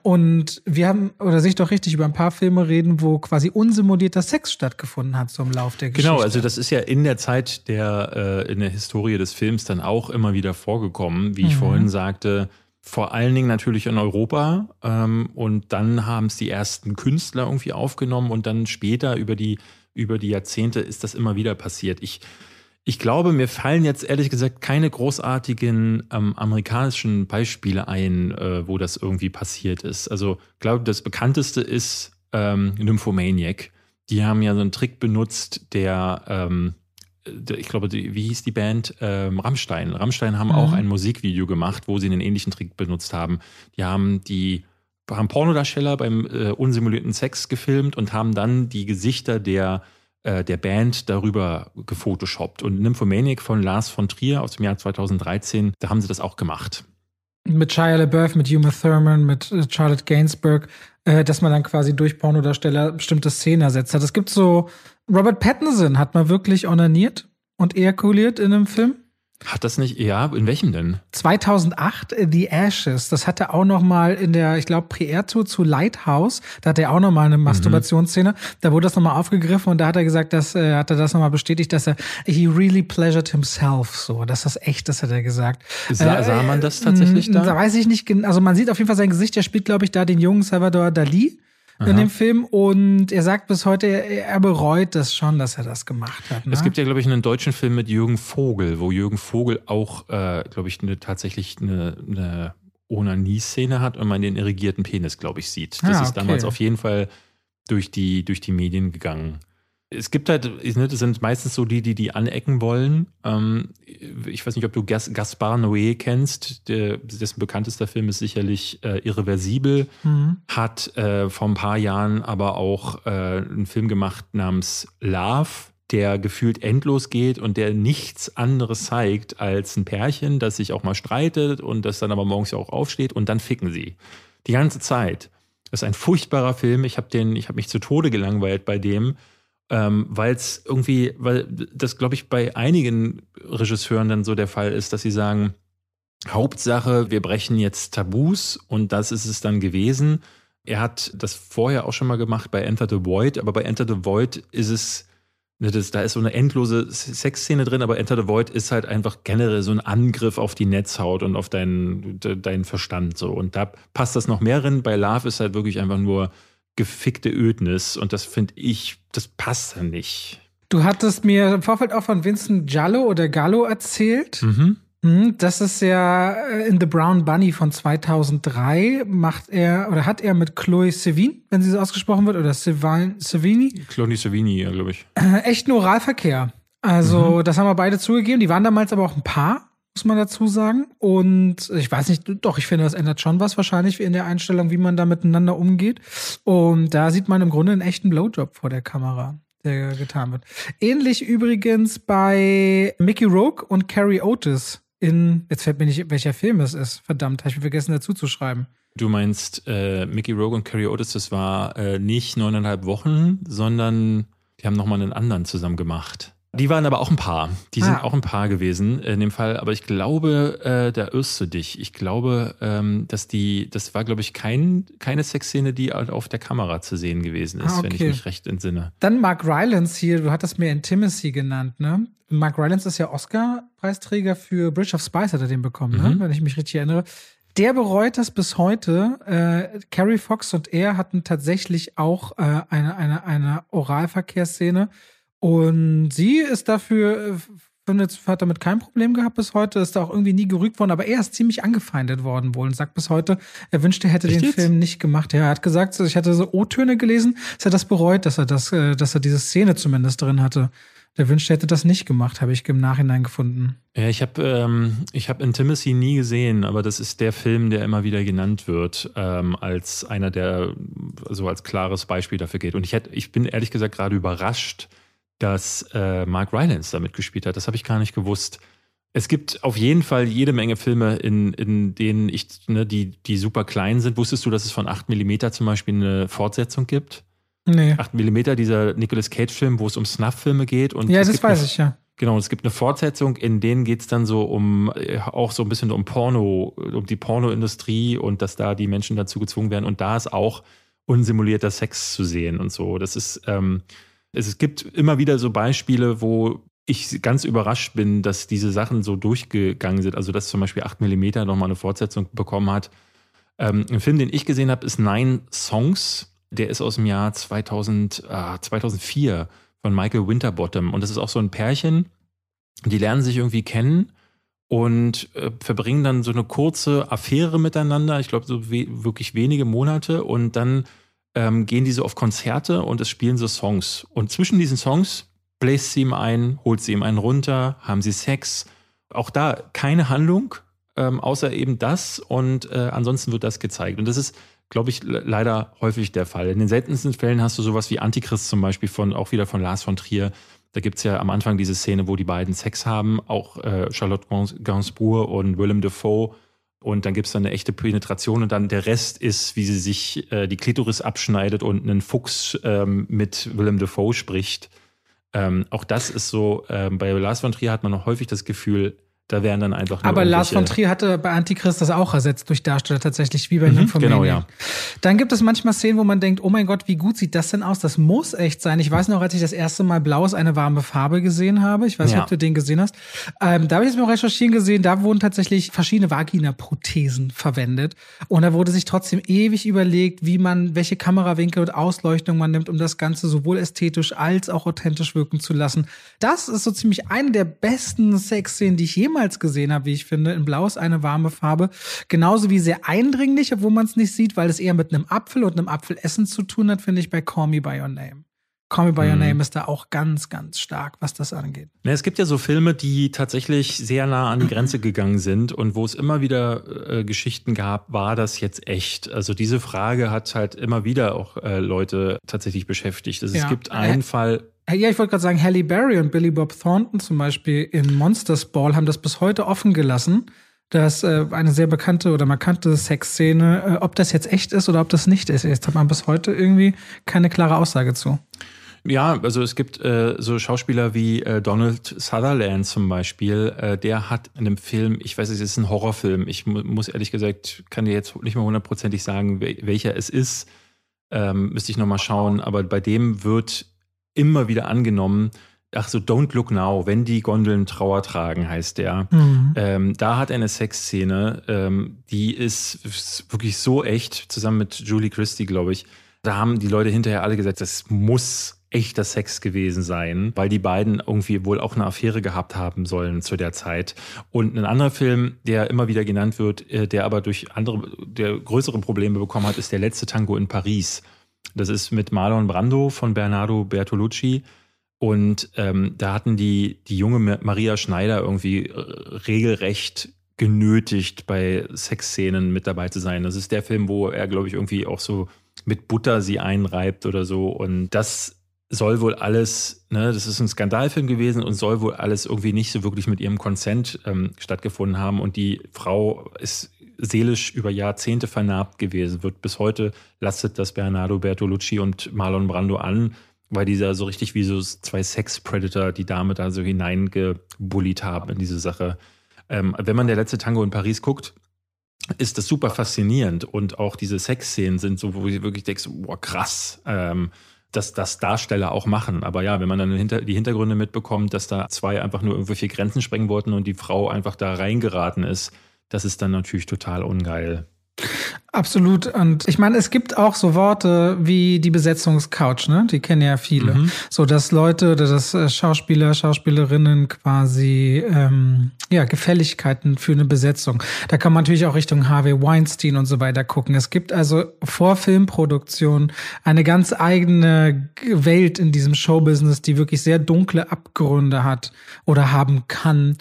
Und und wir haben, oder sich doch richtig über ein paar Filme reden, wo quasi unsimulierter Sex stattgefunden hat, so im Lauf der Geschichte. Genau, also das ist ja in der Zeit der, äh, in der Historie des Films dann auch immer wieder vorgekommen, wie ich mhm. vorhin sagte. Vor allen Dingen natürlich in Europa. Ähm, und dann haben es die ersten Künstler irgendwie aufgenommen und dann später über die, über die Jahrzehnte ist das immer wieder passiert. Ich ich glaube, mir fallen jetzt ehrlich gesagt keine großartigen ähm, amerikanischen Beispiele ein, äh, wo das irgendwie passiert ist. Also, ich glaube, das bekannteste ist ähm, Nymphomaniac. Die haben ja so einen Trick benutzt, der, ähm, der ich glaube, die, wie hieß die Band? Ähm, Rammstein. Rammstein haben mhm. auch ein Musikvideo gemacht, wo sie einen ähnlichen Trick benutzt haben. Die haben die haben Pornodarsteller beim äh, unsimulierten Sex gefilmt und haben dann die Gesichter der äh, der Band darüber gefotoshoppt. Und Nymphomaniac von Lars von Trier aus dem Jahr 2013, da haben sie das auch gemacht. Mit Shia LaBeouf, mit Uma Thurman, mit äh, Charlotte Gainsbourg, äh, dass man dann quasi durch Pornodarsteller bestimmte Szenen ersetzt hat. Es gibt so, Robert Pattinson hat mal wirklich onaniert und ejakuliert in einem Film. Hat das nicht, ja, in welchem denn? 2008, äh, The Ashes. Das hat er auch noch mal in der, ich glaube, Prierto zu Lighthouse. Da hat er auch noch mal eine mhm. Masturbationsszene. Mhm. Da wurde das noch mal aufgegriffen und da hat er gesagt, dass, äh, hat er das noch mal bestätigt, dass er, he really pleasured himself, so. Dass das echt ist, hat er gesagt. Sa sah man das tatsächlich äh, da? Da weiß ich nicht, also man sieht auf jeden Fall sein Gesicht. Er spielt, glaube ich, da den jungen Salvador Dali. Aha. in dem Film und er sagt bis heute, er bereut das schon, dass er das gemacht hat. Ne? Es gibt ja, glaube ich, einen deutschen Film mit Jürgen Vogel, wo Jürgen Vogel auch, äh, glaube ich, eine, tatsächlich eine, eine Onanie-Szene hat und man den irrigierten Penis, glaube ich, sieht. Das ah, ist damals auf jeden Fall durch die, durch die Medien gegangen es gibt halt, ne, das sind meistens so die, die die anecken wollen. Ähm, ich weiß nicht, ob du Gas, Gaspar Noé kennst. Der, dessen bekanntester Film ist sicherlich äh, Irreversibel. Mhm. Hat äh, vor ein paar Jahren aber auch äh, einen Film gemacht namens Love, der gefühlt endlos geht und der nichts anderes zeigt als ein Pärchen, das sich auch mal streitet und das dann aber morgens ja auch aufsteht und dann ficken sie. Die ganze Zeit. Das ist ein furchtbarer Film. Ich habe den, ich habe mich zu Tode gelangweilt bei dem ähm, weil es irgendwie, weil das, glaube ich, bei einigen Regisseuren dann so der Fall ist, dass sie sagen, Hauptsache, wir brechen jetzt Tabus und das ist es dann gewesen. Er hat das vorher auch schon mal gemacht bei Enter the Void, aber bei Enter the Void ist es, ne, das, da ist so eine endlose Sexszene drin, aber Enter the Void ist halt einfach generell so ein Angriff auf die Netzhaut und auf deinen, deinen Verstand so. Und da passt das noch mehr drin. Bei Love ist halt wirklich einfach nur gefickte Ödnis und das finde ich, das passt dann nicht. Du hattest mir im Vorfeld auch von Vincent Giallo oder Gallo erzählt. Mhm. Hm, das ist ja äh, in The Brown Bunny von 2003 macht er oder hat er mit Chloe Sevigny, wenn sie so ausgesprochen wird, oder Sevigny? Chloe Sevigny, ja, glaube ich. Äh, echten Oralverkehr. Also, mhm. das haben wir beide zugegeben. Die waren damals aber auch ein Paar, muss man dazu sagen. Und ich weiß nicht, doch, ich finde, das ändert schon was wahrscheinlich in der Einstellung, wie man da miteinander umgeht. Und da sieht man im Grunde einen echten Blowjob vor der Kamera der getan wird. Ähnlich übrigens bei Mickey Rogue und Carrie Otis in, jetzt fällt mir nicht, welcher Film es ist. Verdammt, habe ich vergessen dazu zu schreiben. Du meinst äh, Mickey Rogue und Carrie Otis, das war äh, nicht neuneinhalb Wochen, sondern die haben nochmal einen anderen zusammen gemacht. Die waren aber auch ein Paar. Die sind ah. auch ein Paar gewesen in dem Fall. Aber ich glaube, äh, da irrst du dich. Ich glaube, ähm, dass die, das war, glaube ich, kein, keine Sexszene, die auf der Kamera zu sehen gewesen ist, ah, okay. wenn ich mich recht entsinne. Dann Mark Rylance hier, du hattest mir Intimacy genannt, ne? Mark Rylance ist ja Oscar-Preisträger für Bridge of Spice, hat er den bekommen, ne? mhm. ne? wenn ich mich richtig erinnere. Der bereut das bis heute. Äh, Carrie Fox und er hatten tatsächlich auch äh, eine, eine, eine Oralverkehrsszene und sie ist dafür, findet, hat damit kein Problem gehabt bis heute, ist da auch irgendwie nie gerügt worden, aber er ist ziemlich angefeindet worden wohl und sagt bis heute, er wünschte, er hätte Echt den jetzt? Film nicht gemacht. Ja, er hat gesagt, ich hatte so O-Töne gelesen, dass er das bereut, dass er das, äh, dass er diese Szene zumindest drin hatte. Der wünschte, er hätte das nicht gemacht, habe ich im Nachhinein gefunden. Ja, ich habe ähm, ich hab Intimacy nie gesehen, aber das ist der Film, der immer wieder genannt wird, ähm, als einer, der so als klares Beispiel dafür geht. Und ich, hätte, ich bin ehrlich gesagt gerade überrascht, dass äh, Mark Rylance da mitgespielt hat. Das habe ich gar nicht gewusst. Es gibt auf jeden Fall jede Menge Filme, in, in denen ich, ne, die, die super klein sind. Wusstest du, dass es von 8 mm zum Beispiel eine Fortsetzung gibt? Nee. 8 mm, dieser Nicolas Cage-Film, wo es um Snuff-Filme geht. Und ja, das weiß eine, ich, ja. Genau, es gibt eine Fortsetzung, in denen geht es dann so um äh, auch so ein bisschen um Porno, um die Pornoindustrie und dass da die Menschen dazu gezwungen werden. Und da ist auch unsimulierter Sex zu sehen und so. Das ist, ähm, es gibt immer wieder so Beispiele, wo ich ganz überrascht bin, dass diese Sachen so durchgegangen sind. Also, dass zum Beispiel 8 mm nochmal eine Fortsetzung bekommen hat. Ähm, ein Film, den ich gesehen habe, ist Nine Songs. Der ist aus dem Jahr 2000, äh, 2004 von Michael Winterbottom. Und das ist auch so ein Pärchen, die lernen sich irgendwie kennen und äh, verbringen dann so eine kurze Affäre miteinander. Ich glaube, so we wirklich wenige Monate. Und dann ähm, gehen die so auf Konzerte und es spielen so Songs. Und zwischen diesen Songs bläst sie ihm ein, holt sie ihm einen runter, haben sie Sex. Auch da keine Handlung, ähm, außer eben das. Und äh, ansonsten wird das gezeigt. Und das ist, glaube ich, leider häufig der Fall. In den seltensten Fällen hast du sowas wie Antichrist zum Beispiel von, auch wieder von Lars von Trier. Da gibt es ja am Anfang diese Szene, wo die beiden Sex haben, auch äh, Charlotte Gainsbourg und Willem Dafoe und dann gibt es dann eine echte Penetration und dann der Rest ist, wie sie sich äh, die Klitoris abschneidet und einen Fuchs ähm, mit Willem Dafoe spricht. Ähm, auch das ist so, ähm, bei Lars von Trier hat man noch häufig das Gefühl, da wären dann einfach nur Aber Lars von Trier hatte bei Antichrist das auch ersetzt durch Darsteller tatsächlich, wie bei mhm, Genau, ja. Dann gibt es manchmal Szenen, wo man denkt, oh mein Gott, wie gut sieht das denn aus? Das muss echt sein. Ich weiß noch, als ich das erste Mal Blau ist eine warme Farbe gesehen habe. Ich weiß nicht, ja. ob du den gesehen hast. Ähm, da habe ich jetzt mal recherchieren gesehen, da wurden tatsächlich verschiedene Vagina-Prothesen verwendet. Und da wurde sich trotzdem ewig überlegt, wie man, welche Kamerawinkel und Ausleuchtung man nimmt, um das Ganze sowohl ästhetisch als auch authentisch wirken zu lassen. Das ist so ziemlich eine der besten Sexszenen, die ich jemals jemals gesehen habe, wie ich finde. In Blau ist eine warme Farbe. Genauso wie sehr eindringlich, obwohl man es nicht sieht, weil es eher mit einem Apfel und einem Apfelessen zu tun hat, finde ich bei Call Me By Your Name. Call Me By Your mhm. Name ist da auch ganz, ganz stark, was das angeht. Ja, es gibt ja so Filme, die tatsächlich sehr nah an die Grenze gegangen sind und wo es immer wieder äh, Geschichten gab, war das jetzt echt? Also diese Frage hat halt immer wieder auch äh, Leute tatsächlich beschäftigt. Also ja. Es gibt einen Fall, ja, ich wollte gerade sagen, Halle Berry und Billy Bob Thornton zum Beispiel in Monsters Ball haben das bis heute offen gelassen. Das äh, eine sehr bekannte oder markante Sexszene, äh, ob das jetzt echt ist oder ob das nicht ist. Jetzt hat man bis heute irgendwie keine klare Aussage zu. Ja, also es gibt äh, so Schauspieler wie äh, Donald Sutherland zum Beispiel, äh, der hat in einem Film, ich weiß, es ist ein Horrorfilm, ich mu muss ehrlich gesagt, kann dir jetzt nicht mal hundertprozentig sagen, welcher es ist, ähm, müsste ich nochmal schauen, aber bei dem wird immer wieder angenommen. Ach so, Don't Look Now, wenn die Gondeln Trauer tragen, heißt der. Mhm. Ähm, da hat er eine Sexszene, ähm, die ist, ist wirklich so echt, zusammen mit Julie Christie, glaube ich. Da haben die Leute hinterher alle gesagt, das muss echter Sex gewesen sein, weil die beiden irgendwie wohl auch eine Affäre gehabt haben sollen zu der Zeit. Und ein anderer Film, der immer wieder genannt wird, äh, der aber durch andere, der größere Probleme bekommen hat, ist der letzte Tango in Paris. Das ist mit Marlon Brando von Bernardo Bertolucci. Und ähm, da hatten die, die junge Maria Schneider irgendwie äh, regelrecht genötigt, bei Sexszenen mit dabei zu sein. Das ist der Film, wo er, glaube ich, irgendwie auch so mit Butter sie einreibt oder so. Und das soll wohl alles, ne, das ist ein Skandalfilm gewesen und soll wohl alles irgendwie nicht so wirklich mit ihrem Konsent ähm, stattgefunden haben. Und die Frau ist seelisch über Jahrzehnte vernarbt gewesen, wird bis heute lastet das Bernardo Bertolucci und Marlon Brando an, weil die da so richtig wie so zwei Sex-Predator die Dame da so hineingebullied haben in diese Sache. Ähm, wenn man der letzte Tango in Paris guckt, ist das super faszinierend und auch diese Sexszenen sind so, wo ich wirklich denkst, boah, krass, ähm, dass das Darsteller auch machen. Aber ja, wenn man dann die Hintergründe mitbekommt, dass da zwei einfach nur irgendwelche Grenzen sprengen wollten und die Frau einfach da reingeraten ist, das ist dann natürlich total ungeil. Absolut. Und ich meine, es gibt auch so Worte wie die Besetzungscouch, ne? Die kennen ja viele. Mhm. So, dass Leute oder dass äh, Schauspieler, Schauspielerinnen quasi ähm, ja Gefälligkeiten für eine Besetzung. Da kann man natürlich auch Richtung Harvey Weinstein und so weiter gucken. Es gibt also vor Filmproduktion eine ganz eigene Welt in diesem Showbusiness, die wirklich sehr dunkle Abgründe hat oder haben kann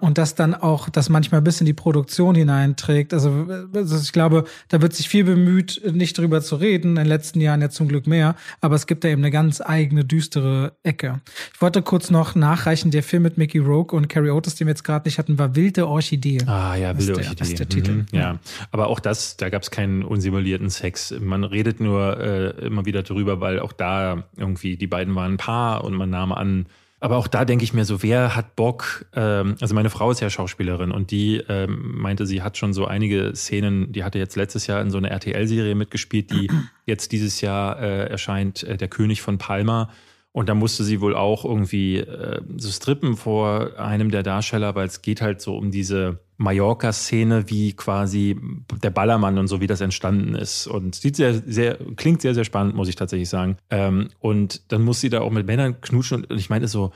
und das dann auch das manchmal bis in die Produktion hineinträgt. Also, also ich glaube, da wird sich viel bemüht, nicht drüber zu reden. In den letzten Jahren ja zum Glück mehr. Aber es gibt da eben eine ganz eigene, düstere Ecke. Ich wollte kurz noch nachreichen, der Film mit Mickey Rogue und Carrie Otis, den wir jetzt gerade nicht hatten, war Wilde Orchidee. Ah ja, Wilde Orchidee. Das ist der Titel. Mhm, ja, aber auch das, da gab es keinen unsimulierten Sex. Man redet nur äh, immer wieder drüber, weil auch da irgendwie die beiden waren ein Paar und man nahm an, aber auch da denke ich mir so, wer hat Bock? Ähm, also meine Frau ist ja Schauspielerin und die ähm, meinte, sie hat schon so einige Szenen, die hatte jetzt letztes Jahr in so einer RTL-Serie mitgespielt, die jetzt dieses Jahr äh, erscheint, äh, Der König von Palma. Und da musste sie wohl auch irgendwie äh, so strippen vor einem der Darsteller, weil es geht halt so um diese Mallorca-Szene, wie quasi der Ballermann und so, wie das entstanden ist. Und sieht sehr, sehr, klingt sehr, sehr spannend, muss ich tatsächlich sagen. Ähm, und dann muss sie da auch mit Männern knutschen. Und ich meine so,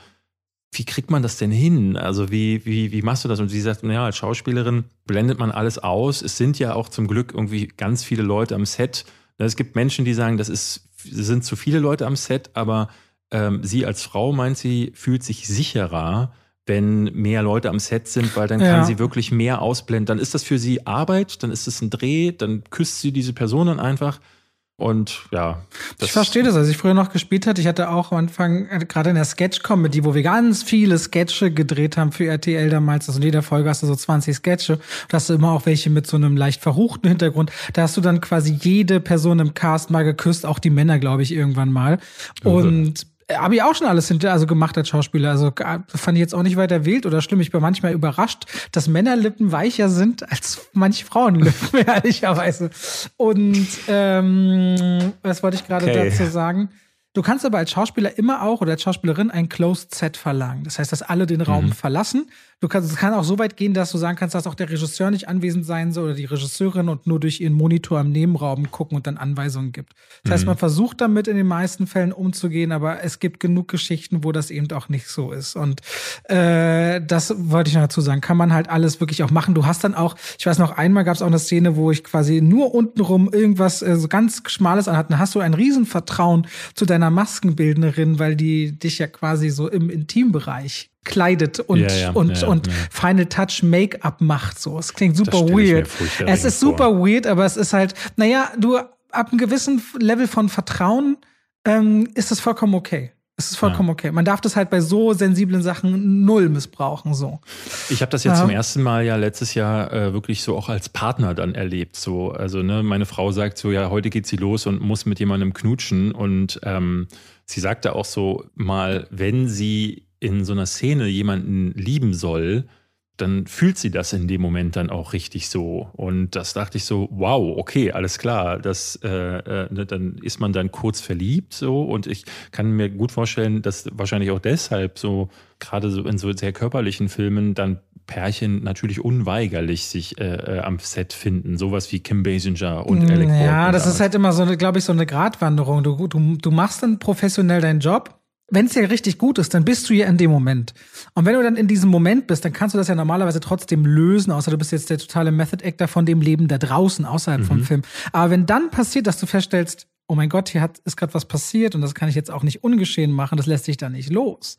wie kriegt man das denn hin? Also wie, wie, wie machst du das? Und sie sagt, naja, als Schauspielerin blendet man alles aus. Es sind ja auch zum Glück irgendwie ganz viele Leute am Set. Es gibt Menschen, die sagen, das ist, sind zu viele Leute am Set, aber ähm, sie als Frau meint sie, fühlt sich sicherer, wenn mehr Leute am Set sind, weil dann ja. kann sie wirklich mehr ausblenden. Dann ist das für sie Arbeit, dann ist es ein Dreh, dann küsst sie diese Person dann einfach. Und ja. Ich verstehe das. Als ich früher noch gespielt hatte, ich hatte auch am Anfang, äh, gerade in der Sketch-Comedy, wo wir ganz viele Sketche gedreht haben für RTL damals. Also in jeder Folge hast du so 20 Sketche. Da hast du immer auch welche mit so einem leicht verruchten Hintergrund. Da hast du dann quasi jede Person im Cast mal geküsst, auch die Männer, glaube ich, irgendwann mal. Und habe ich auch schon alles hinter, also gemacht als Schauspieler. Also fand ich jetzt auch nicht weiter wild oder schlimm. Ich bin manchmal überrascht, dass Männerlippen weicher sind als manche Frauenlippen, ehrlicherweise. Und ähm, was wollte ich gerade okay. dazu sagen? Du kannst aber als Schauspieler immer auch oder als Schauspielerin ein Closed Set verlangen. Das heißt, dass alle den Raum mhm. verlassen Du kannst, es kann auch so weit gehen, dass du sagen kannst, dass auch der Regisseur nicht anwesend sein soll oder die Regisseurin und nur durch ihren Monitor im Nebenraum gucken und dann Anweisungen gibt. Das mhm. heißt, man versucht damit in den meisten Fällen umzugehen, aber es gibt genug Geschichten, wo das eben auch nicht so ist. Und äh, das wollte ich noch dazu sagen. Kann man halt alles wirklich auch machen. Du hast dann auch, ich weiß noch, einmal gab es auch eine Szene, wo ich quasi nur untenrum irgendwas äh, so ganz Schmales anhatte. Dann hast du ein Riesenvertrauen zu deiner Maskenbildnerin, weil die dich ja quasi so im Intimbereich kleidet und, ja, ja, und, ja, und Final Touch Make-up macht. So, es klingt super weird. Es ist super vor. weird, aber es ist halt, naja, du ab einem gewissen Level von Vertrauen ähm, ist das vollkommen okay. Es ist vollkommen okay. Man darf das halt bei so sensiblen Sachen null missbrauchen. So. Ich habe das jetzt zum ersten Mal ja letztes Jahr äh, wirklich so auch als Partner dann erlebt. So, also ne, meine Frau sagt so, ja, heute geht sie los und muss mit jemandem knutschen und ähm, sie sagte auch so mal, wenn sie in so einer Szene jemanden lieben soll, dann fühlt sie das in dem Moment dann auch richtig so. Und das dachte ich so, wow, okay, alles klar. Das, äh, äh, ne, dann ist man dann kurz verliebt so. Und ich kann mir gut vorstellen, dass wahrscheinlich auch deshalb so, gerade so in so sehr körperlichen Filmen, dann Pärchen natürlich unweigerlich sich äh, äh, am Set finden. Sowas wie Kim Basinger und Alec Baldwin. Ja, das ist halt immer so, glaube ich, so eine Gratwanderung. Du, du, du machst dann professionell deinen Job. Wenn es ja richtig gut ist, dann bist du ja in dem Moment. Und wenn du dann in diesem Moment bist, dann kannst du das ja normalerweise trotzdem lösen, außer du bist jetzt der totale Method Actor von dem Leben da draußen, außerhalb mhm. vom Film. Aber wenn dann passiert, dass du feststellst, oh mein Gott, hier hat, ist gerade was passiert und das kann ich jetzt auch nicht ungeschehen machen, das lässt sich da nicht los.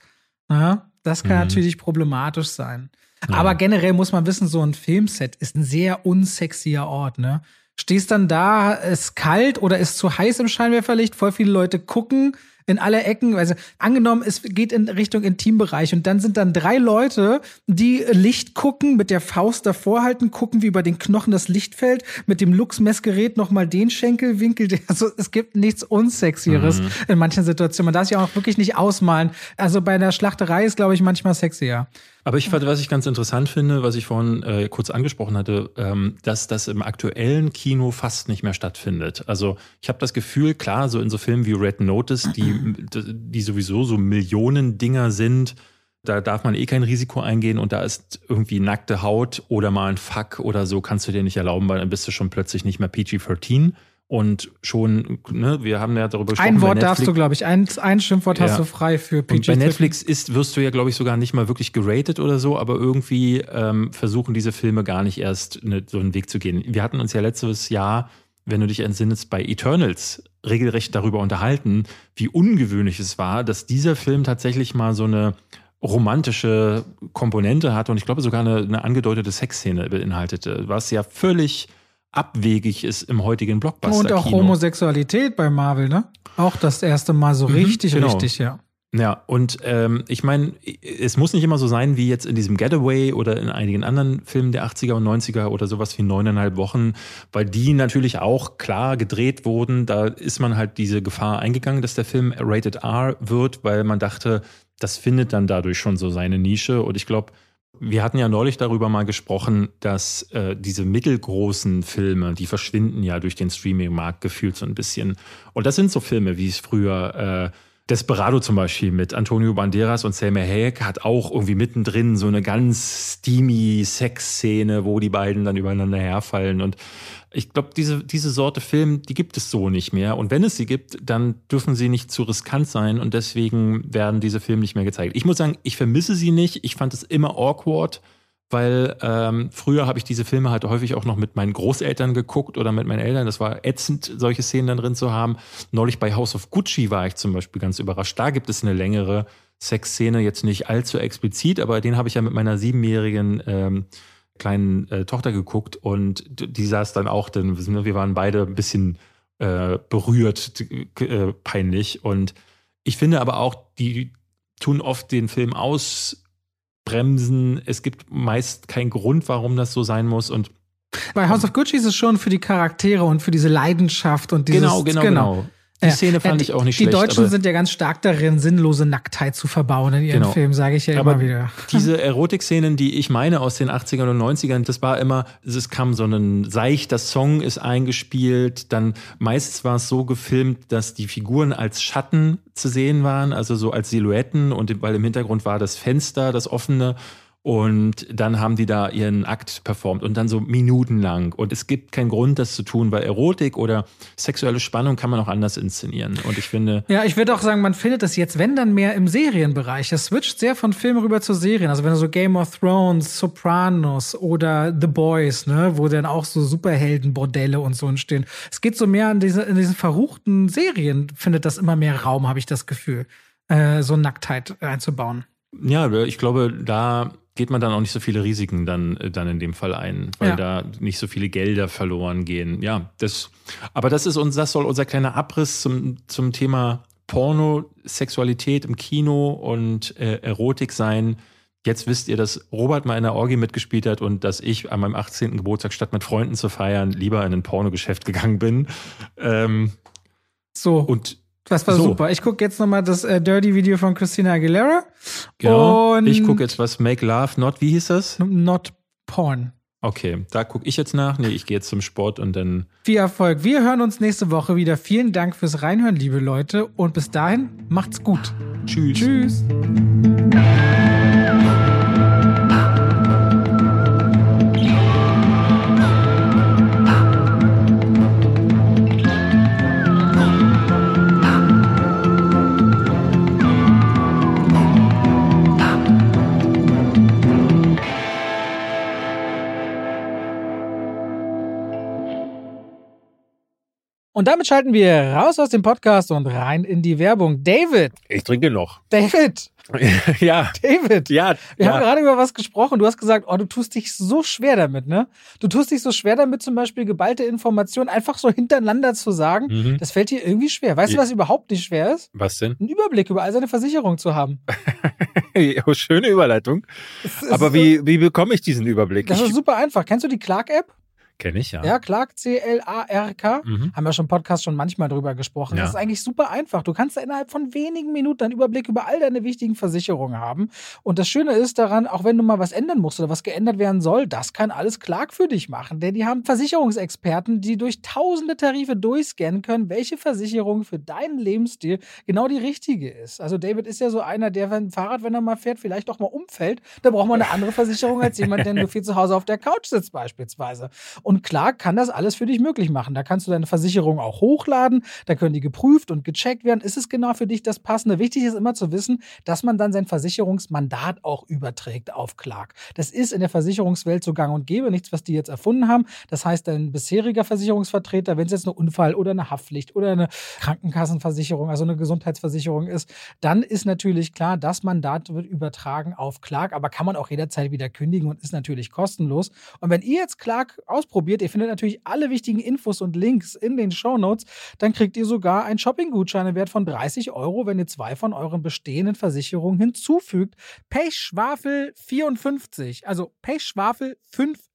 Ja, das kann mhm. natürlich problematisch sein. Ja. Aber generell muss man wissen, so ein Filmset ist ein sehr unsexier Ort, ne? Stehst dann da, ist kalt oder ist zu heiß im Scheinwerferlicht, voll viele Leute gucken, in alle Ecken. Also angenommen, es geht in Richtung Intimbereich und dann sind dann drei Leute, die Licht gucken, mit der Faust davor halten, gucken, wie über den Knochen das Licht fällt, mit dem Lux-Messgerät nochmal den Schenkelwinkel. Also es gibt nichts Unsexieres mhm. in manchen Situationen. Man darf sich auch wirklich nicht ausmalen. Also bei einer Schlachterei ist, glaube ich, manchmal sexier. Aber ich was ich ganz interessant finde, was ich vorhin äh, kurz angesprochen hatte, ähm, dass das im aktuellen Kino fast nicht mehr stattfindet. Also ich habe das Gefühl, klar, so in so Filmen wie Red Notice, die, die sowieso so Millionen Dinger sind, da darf man eh kein Risiko eingehen und da ist irgendwie nackte Haut oder mal ein Fuck oder so, kannst du dir nicht erlauben, weil dann bist du schon plötzlich nicht mehr PG-13. Und schon, ne, wir haben ja darüber gesprochen. Ein Wort darfst du, glaube ich, ein, ein Schimpfwort ja. hast du frei für PG. Und bei Netflix ist, wirst du ja, glaube ich, sogar nicht mal wirklich geratet oder so, aber irgendwie ähm, versuchen diese Filme gar nicht erst ne, so einen Weg zu gehen. Wir hatten uns ja letztes Jahr, wenn du dich entsinnest, bei Eternals regelrecht darüber unterhalten, wie ungewöhnlich es war, dass dieser Film tatsächlich mal so eine romantische Komponente hatte und ich glaube sogar eine, eine angedeutete Sexszene beinhaltete, was ja völlig abwegig ist im heutigen Blockbuster. Und auch Homosexualität bei Marvel, ne? Auch das erste Mal so mhm, richtig, genau. richtig, ja. Ja, und ähm, ich meine, es muss nicht immer so sein wie jetzt in diesem Getaway oder in einigen anderen Filmen der 80er und 90er oder sowas wie neuneinhalb Wochen, weil die natürlich auch klar gedreht wurden. Da ist man halt diese Gefahr eingegangen, dass der Film Rated R wird, weil man dachte, das findet dann dadurch schon so seine Nische. Und ich glaube, wir hatten ja neulich darüber mal gesprochen, dass äh, diese mittelgroßen Filme, die verschwinden ja durch den Streaming-Markt gefühlt so ein bisschen. Und das sind so Filme, wie es früher äh, Desperado zum Beispiel mit Antonio Banderas und Selma Hayek hat auch irgendwie mittendrin so eine ganz steamy Sexszene, wo die beiden dann übereinander herfallen. Und ich glaube, diese, diese Sorte Film, die gibt es so nicht mehr. Und wenn es sie gibt, dann dürfen sie nicht zu riskant sein und deswegen werden diese Filme nicht mehr gezeigt. Ich muss sagen, ich vermisse sie nicht. Ich fand es immer awkward weil ähm, früher habe ich diese Filme halt häufig auch noch mit meinen Großeltern geguckt oder mit meinen Eltern. Das war ätzend, solche Szenen dann drin zu haben. Neulich bei House of Gucci war ich zum Beispiel ganz überrascht. Da gibt es eine längere Sexszene, jetzt nicht allzu explizit, aber den habe ich ja mit meiner siebenjährigen ähm, kleinen äh, Tochter geguckt und die saß dann auch, denn wir waren beide ein bisschen äh, berührt, äh, peinlich. Und ich finde aber auch, die tun oft den Film aus bremsen. Es gibt meist keinen Grund, warum das so sein muss. Und bei House of Gucci ist es schon für die Charaktere und für diese Leidenschaft und dieses genau, genau, genau. genau. Die Szene fand ja, die, ich auch nicht die schlecht. Die Deutschen sind ja ganz stark darin, sinnlose Nacktheit zu verbauen in ihren genau. Filmen, sage ich ja aber immer wieder. Diese Erotik-Szenen, die ich meine aus den 80ern und 90ern, das war immer, es kam so ein seichter Song ist eingespielt, dann meistens war es so gefilmt, dass die Figuren als Schatten zu sehen waren, also so als Silhouetten und weil im Hintergrund war das Fenster, das offene und dann haben die da ihren Akt performt und dann so minutenlang. Und es gibt keinen Grund, das zu tun, weil Erotik oder sexuelle Spannung kann man auch anders inszenieren. Und ich finde. Ja, ich würde auch sagen, man findet das jetzt, wenn dann mehr im Serienbereich. Es switcht sehr von Filmen rüber zu Serien. Also wenn du so Game of Thrones, Sopranos oder The Boys, ne, wo dann auch so Superheldenbordelle und so entstehen. Es geht so mehr in, diese, in diesen verruchten Serien, findet das immer mehr Raum, habe ich das Gefühl, äh, so Nacktheit einzubauen. Ja, ich glaube, da geht man dann auch nicht so viele Risiken dann, äh, dann in dem Fall ein, weil ja. da nicht so viele Gelder verloren gehen. Ja, das, aber das ist uns, das soll unser kleiner Abriss zum, zum Thema Porno, Sexualität im Kino und äh, Erotik sein. Jetzt wisst ihr, dass Robert mal in der Orgie mitgespielt hat und dass ich an meinem 18. Geburtstag statt mit Freunden zu feiern lieber in ein Pornogeschäft gegangen bin. Ähm, so. Und das war so. super. Ich gucke jetzt nochmal das äh, Dirty-Video von Christina Aguilera. Genau. Und ich gucke jetzt was Make Love Not, wie hieß das? Not Porn. Okay, da gucke ich jetzt nach. Nee, ich gehe jetzt zum Sport und dann. Viel Erfolg. Wir hören uns nächste Woche wieder. Vielen Dank fürs Reinhören, liebe Leute. Und bis dahin, macht's gut. Tschüss. Tschüss. Und damit schalten wir raus aus dem Podcast und rein in die Werbung. David. Ich trinke noch. David. ja. David. Ja. Wir ja. haben gerade über was gesprochen. Du hast gesagt, oh, du tust dich so schwer damit, ne? Du tust dich so schwer damit, zum Beispiel geballte Informationen einfach so hintereinander zu sagen. Mhm. Das fällt dir irgendwie schwer. Weißt du, Ja. was überhaupt nicht schwer ist? Was denn? Einen Überblick über all seine Versicherungen zu haben. Oh, Schöne Überleitung. Aber wie, wie bekomme ich diesen Überblick? Das ist super einfach. Kennst du die Clark-App? Kenne ich, ja. Ja, Clark, C-L-A-R-K. Mhm. Haben wir schon im Podcast schon manchmal drüber gesprochen. Ja. Das ist eigentlich super einfach. Du kannst da innerhalb von wenigen Minuten einen Überblick über all deine wichtigen Versicherungen haben. Und das Schöne ist daran, auch wenn du mal was ändern musst oder was geändert werden soll, das kann alles Clark für dich machen. Denn die haben Versicherungsexperten, die durch tausende Tarife durchscannen können, welche Versicherung für deinen Lebensstil genau die richtige ist. Also David ist ja so einer, der wenn ein Fahrrad, wenn er mal fährt, vielleicht auch mal umfällt. Da braucht man eine andere Versicherung als jemand, der nur viel zu Hause auf der Couch sitzt beispielsweise. Und klar kann das alles für dich möglich machen. Da kannst du deine Versicherung auch hochladen, da können die geprüft und gecheckt werden. Ist es genau für dich das Passende? Wichtig ist immer zu wissen, dass man dann sein Versicherungsmandat auch überträgt auf Clark. Das ist in der Versicherungswelt so gang und gäbe, nichts, was die jetzt erfunden haben. Das heißt, dein bisheriger Versicherungsvertreter, wenn es jetzt eine Unfall- oder eine Haftpflicht oder eine Krankenkassenversicherung, also eine Gesundheitsversicherung ist, dann ist natürlich klar, das Mandat wird übertragen auf Clark, aber kann man auch jederzeit wieder kündigen und ist natürlich kostenlos. Und wenn ihr jetzt Clark ausprobiert, ihr findet natürlich alle wichtigen Infos und Links in den Shownotes, dann kriegt ihr sogar einen Shopping-Gutschein im Wert von 30 Euro, wenn ihr zwei von euren bestehenden Versicherungen hinzufügt. Pechschwafel 54, also Pechschwafel 54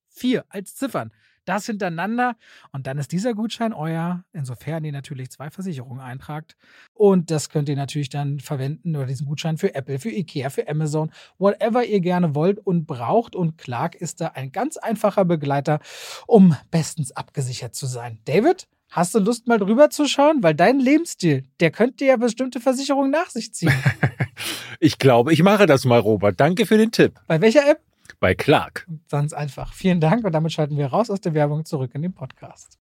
als Ziffern. Das hintereinander und dann ist dieser Gutschein euer, insofern ihr natürlich zwei Versicherungen eintragt. Und das könnt ihr natürlich dann verwenden oder diesen Gutschein für Apple, für Ikea, für Amazon, whatever ihr gerne wollt und braucht. Und Clark ist da ein ganz einfacher Begleiter, um bestens abgesichert zu sein. David, hast du Lust mal drüber zu schauen? Weil dein Lebensstil, der könnte ja bestimmte Versicherungen nach sich ziehen. Ich glaube, ich mache das mal, Robert. Danke für den Tipp. Bei welcher App? Bei Clark. Ganz einfach. Vielen Dank und damit schalten wir raus aus der Werbung zurück in den Podcast.